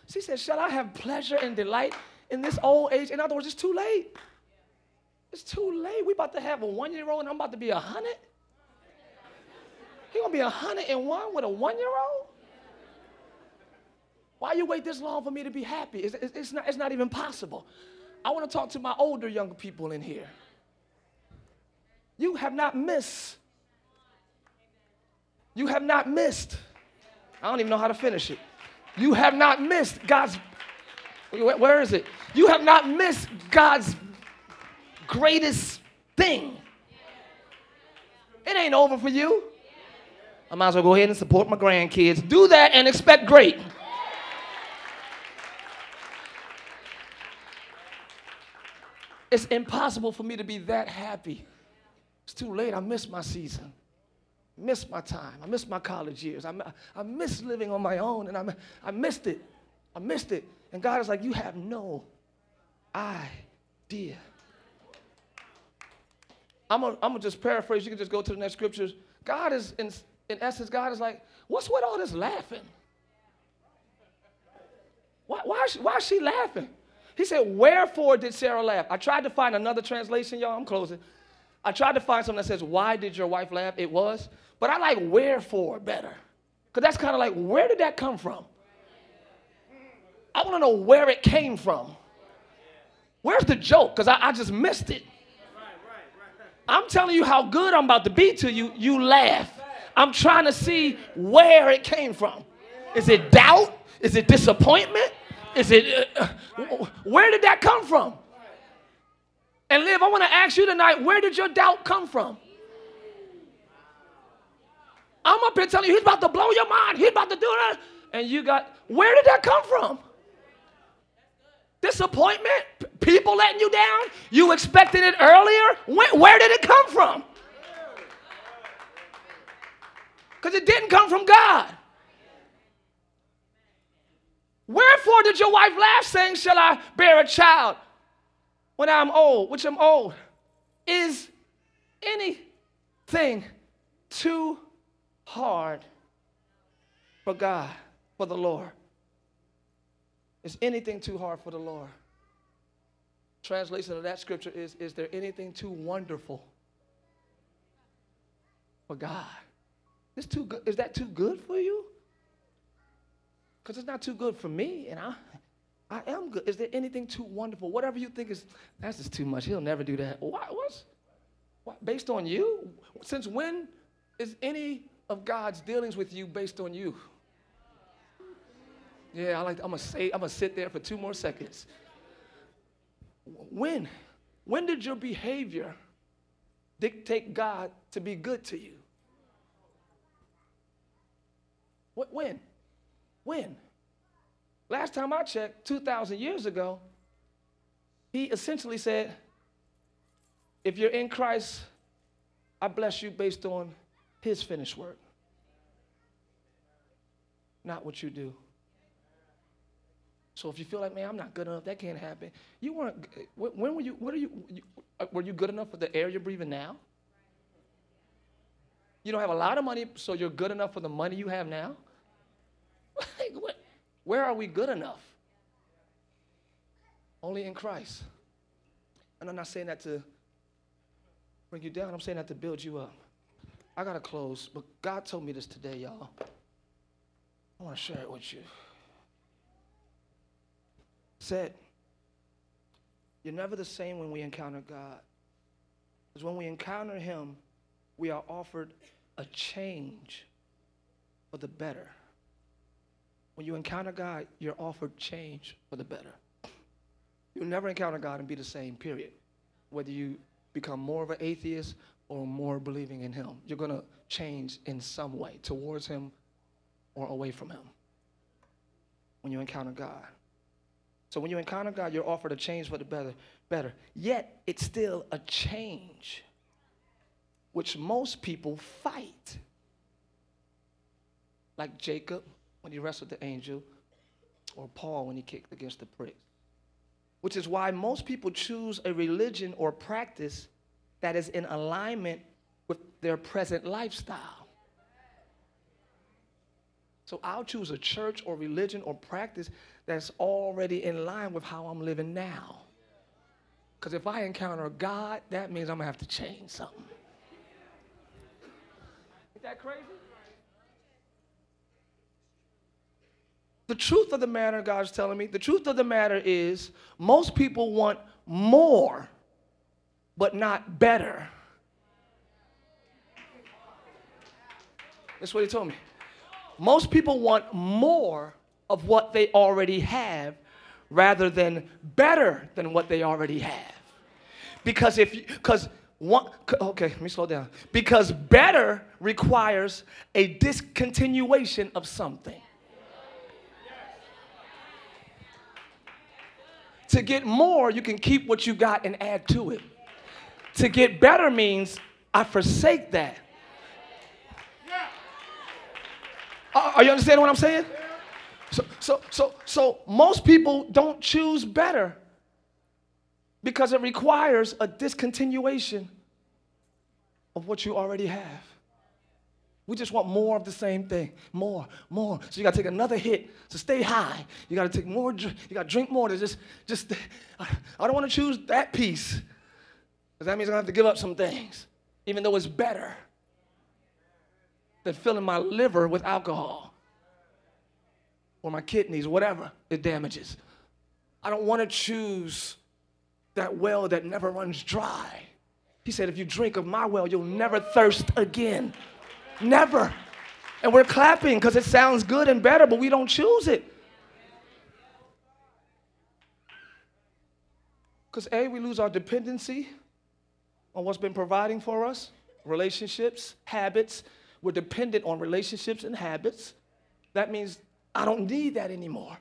She said, Shall I have pleasure and delight in this old age. In other words, it's too late. It's too late. We about to have a one-year-old and I'm about to be a hundred. He gonna be a hundred and one with a one-year-old? Why you wait this long for me to be happy? It's, it's, it's, not, it's not even possible. I want to talk to my older younger people in here. You have not missed. You have not missed. I don't even know how to finish it. You have not missed God's where is it? You have not missed God's greatest thing. It ain't over for you. I might as well go ahead and support my grandkids. Do that and expect great. It's impossible for me to be that happy. It's too late. I missed my season. Missed my time. I missed my college years. I, I missed living on my own and I, I missed it. I missed it. And God is like, You have no idea. I'm to just paraphrase. You can just go to the next scriptures. God is in, in essence, God is like, what's with all this laughing? Why, why, is she, why is she laughing? He said, Wherefore did Sarah laugh? I tried to find another translation, y'all. I'm closing. I tried to find something that says, Why did your wife laugh? It was. But I like wherefore better. Because that's kind of like, where did that come from? I want to know where it came from. Where's the joke? Because I, I just missed it. I'm telling you how good I'm about to be to you. You laugh. I'm trying to see where it came from. Is it doubt? Is it disappointment? Is it, uh, where did that come from? And Liv, I want to ask you tonight, where did your doubt come from? I'm up here telling you, he's about to blow your mind. He's about to do that. And you got, where did that come from? Disappointment? People letting you down? You expected it earlier? When, where did it come from? Because it didn't come from God. Wherefore did your wife laugh, saying, Shall I bear a child when I'm old, which I'm old? Is anything too hard for God, for the Lord? Is anything too hard for the Lord? Translation of that scripture is Is there anything too wonderful for God? Is, too good, is that too good for you? because it's not too good for me, and I, I am good. Is there anything too wonderful? Whatever you think is, that's just too much. He'll never do that. Why? What's, what, based on you? Since when is any of God's dealings with you based on you? Yeah, I like. I'm gonna say. I'm gonna sit there for two more seconds. When? When did your behavior dictate God to be good to you? What? When? When? Last time I checked, 2,000 years ago, he essentially said, if you're in Christ, I bless you based on his finished work, not what you do. So if you feel like, man, I'm not good enough, that can't happen. You weren't. When were you? What are you? uh, were you good enough for the air you're breathing now? You don't have a lot of money, so you're good enough for the money you have now. Where are we good enough? Only in Christ. And I'm not saying that to bring you down, I'm saying that to build you up. I got to close, but God told me this today, y'all. I want to share it with you. Said, You're never the same when we encounter God. Because when we encounter Him, we are offered a change for the better. When you encounter God, you're offered change for the better. You'll never encounter God and be the same, period. Whether you become more of an atheist or more believing in Him, you're going to change in some way towards Him or away from Him when you encounter God. So when you encounter God, you're offered a change for the better. Better. Yet it's still a change, which most people fight. Like Jacob, when he wrestled the angel, or Paul when he kicked against the pricks. Which is why most people choose a religion or practice that is in alignment with their present lifestyle. So I'll choose a church or religion or practice that's already in line with how I'm living now. Because if I encounter God, that means I'm going to have to change something. Isn't that crazy? The truth of the matter, God's telling me, the truth of the matter is most people want more, but not better. That's what he told me. Most people want more of what they already have rather than better than what they already have. Because if you, because one, okay, let me slow down. Because better requires a discontinuation of something. To get more, you can keep what you got and add to it. To get better means I forsake that. Are you understanding what I'm saying? So, so, so, most people don't choose better because it requires a discontinuation of what you already have. We just want more of the same thing. More, more. So you gotta take another hit to stay high. You gotta take more, you gotta drink more to just, just, I don't wanna choose that piece. Because that means I'm gonna have to give up some things, even though it's better than filling my liver with alcohol or my kidneys, whatever it damages. I don't wanna choose that well that never runs dry. He said, if you drink of my well, you'll never thirst again. Never. And we're clapping because it sounds good and better, but we don't choose it. Because A, we lose our dependency on what's been providing for us relationships, habits. We're dependent on relationships and habits. That means I don't need that anymore.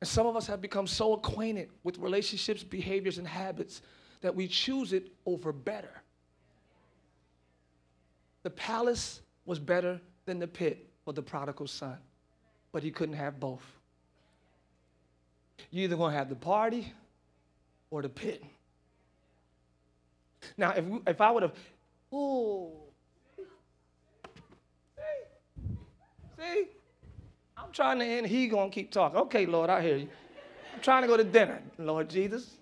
And some of us have become so acquainted with relationships, behaviors, and habits that we choose it over better. The palace was better than the pit for the prodigal son, but he couldn't have both. You're either going to have the party or the pit. Now, if, we, if I would have, oh, see, see, trying to end, he to keep talking. Okay, Lord, I hear you. I'm trying to go to dinner, Lord Jesus.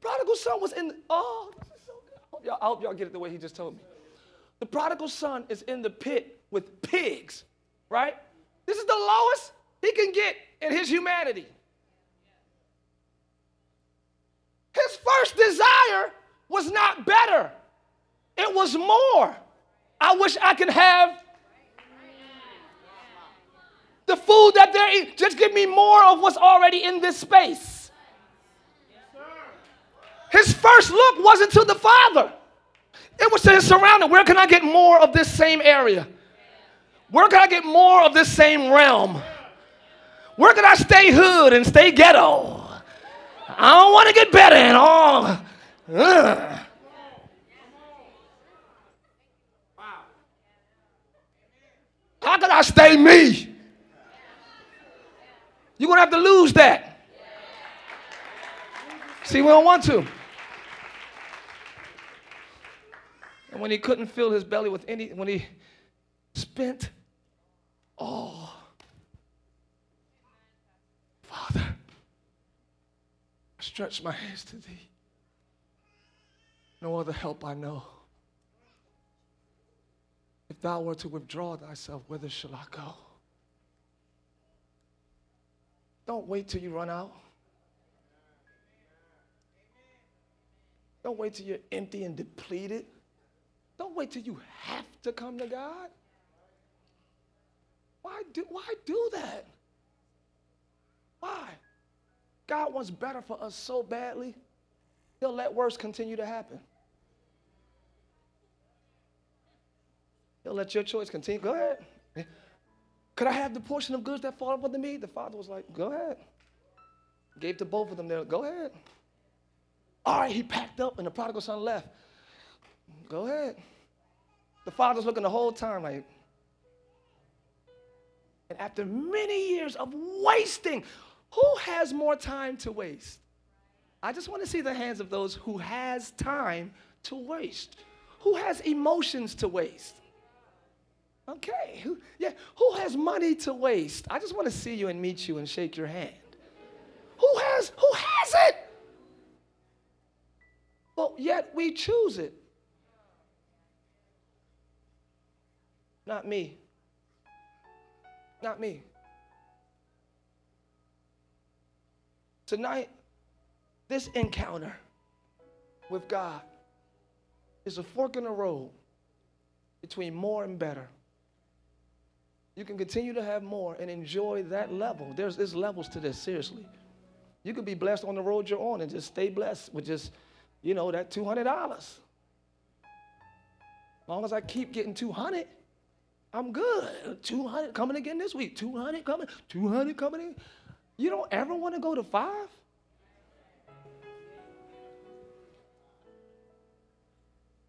Prodigal son was in, the, oh, this is so good. I hope, y'all, I hope y'all get it the way he just told me. The prodigal son is in the pit with pigs, right? This is the lowest he can get in his humanity. His first desire was not better, it was more. I wish I could have the food that they're eating. Just give me more of what's already in this space. His first look wasn't to the Father. It was to his surrounded. Where can I get more of this same area? Where can I get more of this same realm? Where can I stay hood and stay ghetto? I don't want to get better and all. Ugh. How can I stay me? You're going to have to lose that. See, we don't want to. And when he couldn't fill his belly with any, when he spent all, Father, I stretch my hands to thee. No other help I know. If thou were to withdraw thyself, whither shall I go? Don't wait till you run out. Don't wait till you're empty and depleted. Don't wait till you have to come to God. Why do, why do that? Why? God wants better for us so badly, He'll let worse continue to happen. He'll let your choice continue. Go ahead. Could I have the portion of goods that fall upon me? The father was like, Go ahead. Gave to both of them. There, go ahead. All right, he packed up, and the prodigal son left. Go ahead. The father's looking the whole time like, and after many years of wasting, who has more time to waste? I just want to see the hands of those who has time to waste. Who has emotions to waste? Okay, who, yeah, who has money to waste? I just want to see you and meet you and shake your hand. Who has who has it? But yet we choose it. Not me. Not me. Tonight, this encounter with God is a fork in the road between more and better. You can continue to have more and enjoy that level. There's, there's levels to this, seriously. You could be blessed on the road you're on and just stay blessed with just, you know, that $200. As long as I keep getting 200, I'm good. 200 coming again this week. 200 coming. 200 coming in. You don't ever want to go to five?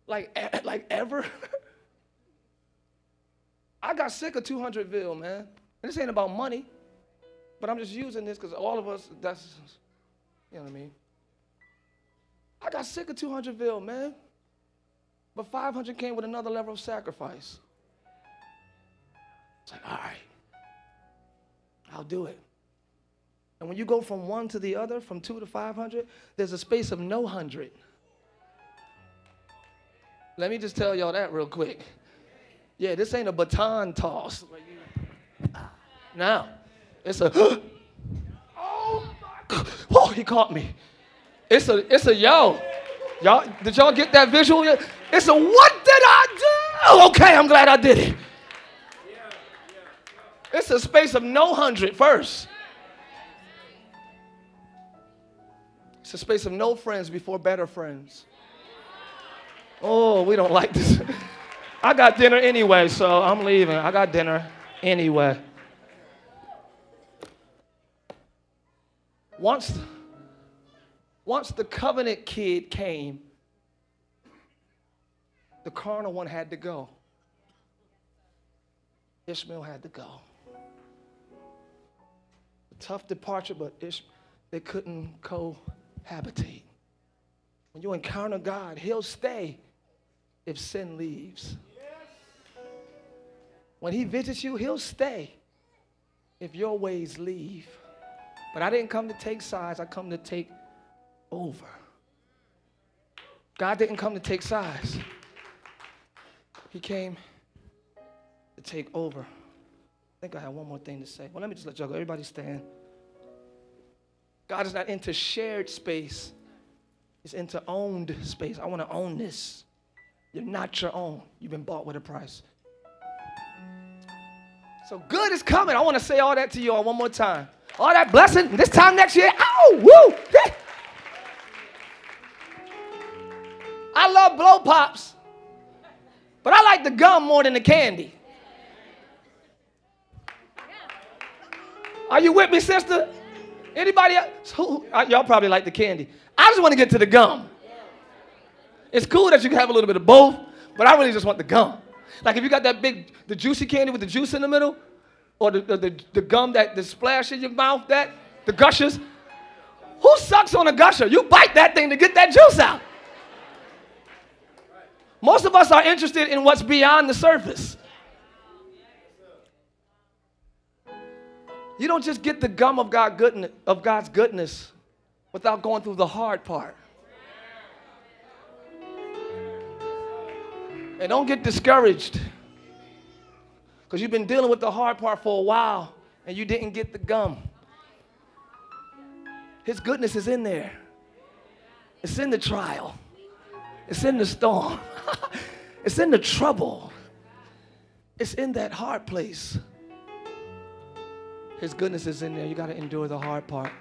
Like, like ever? I got sick of 200ville, man. And this ain't about money, but I'm just using this because all of us, that's, you know what I mean? I got sick of 200ville, man. But 500 came with another level of sacrifice. It's like, all right, I'll do it. And when you go from one to the other, from two to 500, there's a space of no hundred. Let me just tell y'all that real quick. Yeah, this ain't a baton toss. Now, it's a, oh my God. Oh, he caught me. It's a, it's a yo. Y'all, did y'all get that visual? It's a what did I do? Okay, I'm glad I did it. It's a space of no hundred first. It's a space of no friends before better friends. Oh, we don't like this. I got dinner anyway, so I'm leaving. I got dinner anyway. Once, once the covenant kid came, the carnal one had to go. Ishmael had to go. A tough departure, but Ish, they couldn't cohabitate. When you encounter God, He'll stay if sin leaves. When He visits you, He'll stay if your ways leave. But I didn't come to take sides, I come to take over. God didn't come to take sides. He came to take over. I think I have one more thing to say. Well, let me just let y'all go. Everybody stand. God is not into shared space, He's into owned space. I want to own this. You're not your own, you've been bought with a price. So good is coming. I want to say all that to you all one more time. All that blessing this time next year. Ow, woo! I love blow pops. But I like the gum more than the candy. Are you with me, sister? Anybody else? Uh, y'all probably like the candy. I just want to get to the gum. It's cool that you can have a little bit of both, but I really just want the gum. Like if you got that big, the juicy candy with the juice in the middle, or the, the, the, gum that the splash in your mouth, that, the gushers. Who sucks on a gusher? You bite that thing to get that juice out. Most of us are interested in what's beyond the surface. You don't just get the gum of, God goodness, of God's goodness without going through the hard part. And don't get discouraged because you've been dealing with the hard part for a while and you didn't get the gum. His goodness is in there, it's in the trial. It's in the storm. it's in the trouble. It's in that hard place. His goodness is in there. You got to endure the hard part.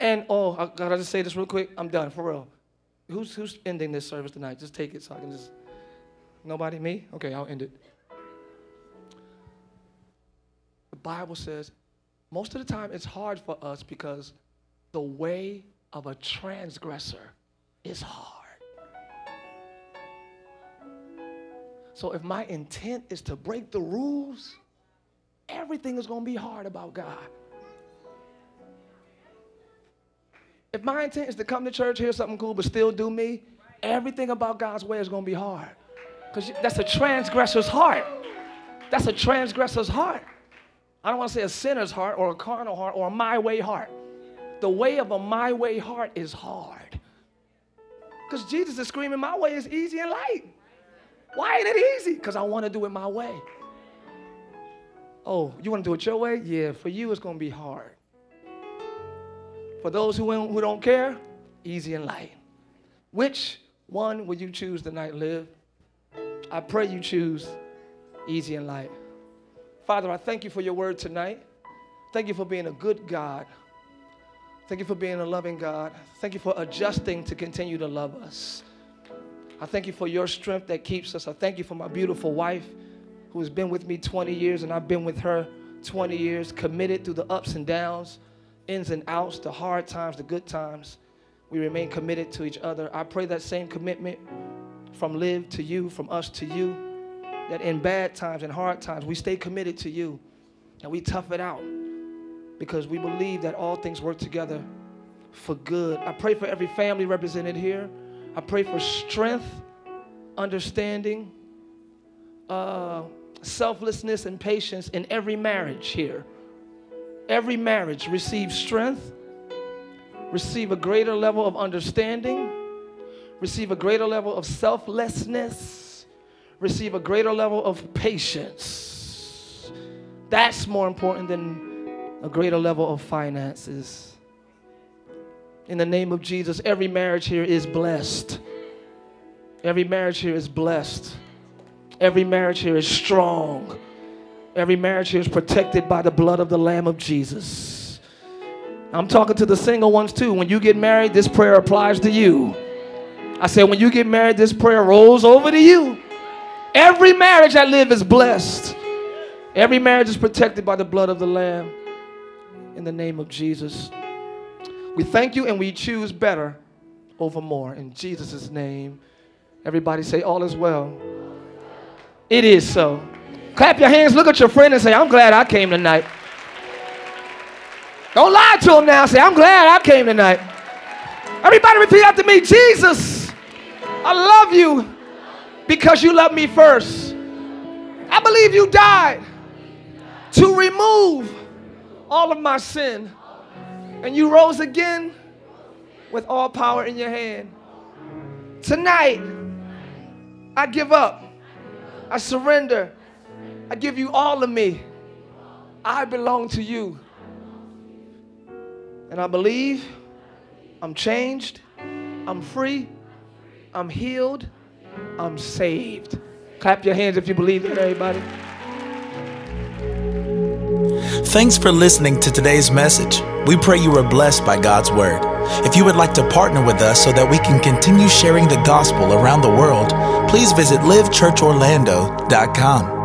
And oh, I gotta just say this real quick. I'm done for real. Who's who's ending this service tonight? Just take it so I can just. Nobody? Me? Okay, I'll end it. The Bible says most of the time it's hard for us because the way of a transgressor is hard. So if my intent is to break the rules, everything is going to be hard about God. If my intent is to come to church, hear something cool, but still do me, everything about God's way is going to be hard. Because that's a transgressor's heart. That's a transgressor's heart. I don't want to say a sinner's heart or a carnal heart or a my way heart. The way of a my way heart is hard. Because Jesus is screaming, My way is easy and light. Why ain't it easy? Because I want to do it my way. Oh, you want to do it your way? Yeah, for you it's going to be hard. For those who, who don't care, easy and light. Which one would you choose tonight, live? I pray you choose easy and light. Father, I thank you for your word tonight. Thank you for being a good God. Thank you for being a loving God. Thank you for adjusting to continue to love us. I thank you for your strength that keeps us. I thank you for my beautiful wife who has been with me 20 years and I've been with her 20 years, committed through the ups and downs, ins and outs, the hard times, the good times. We remain committed to each other. I pray that same commitment from Live to you, from us to you, that in bad times and hard times, we stay committed to you and we tough it out because we believe that all things work together for good. I pray for every family represented here. I pray for strength understanding, uh, selflessness, and patience in every marriage here. Every marriage receive strength, receive a greater level of understanding, receive a greater level of selflessness, receive a greater level of patience. That's more important than a greater level of finances. In the name of Jesus, every marriage here is blessed. Every marriage here is blessed. Every marriage here is strong. Every marriage here is protected by the blood of the Lamb of Jesus. I'm talking to the single ones too. When you get married, this prayer applies to you. I said, when you get married, this prayer rolls over to you. Every marriage I live is blessed. Every marriage is protected by the blood of the Lamb. In the name of Jesus. We thank you and we choose better over more. In Jesus' name. Everybody say, All is well. It is so. Clap your hands, look at your friend and say, I'm glad I came tonight. Don't lie to him now. Say, I'm glad I came tonight. Everybody repeat after me Jesus, I love you because you love me first. I believe you died to remove all of my sin. And you rose again with all power in your hand. Tonight, I give up. I surrender. I give you all of me. I belong to you. And I believe I'm changed, I'm free, I'm healed, I'm saved. Clap your hands if you believe it, everybody. Thanks for listening to today's message. We pray you were blessed by God's word. If you would like to partner with us so that we can continue sharing the gospel around the world, please visit livechurchorlando.com.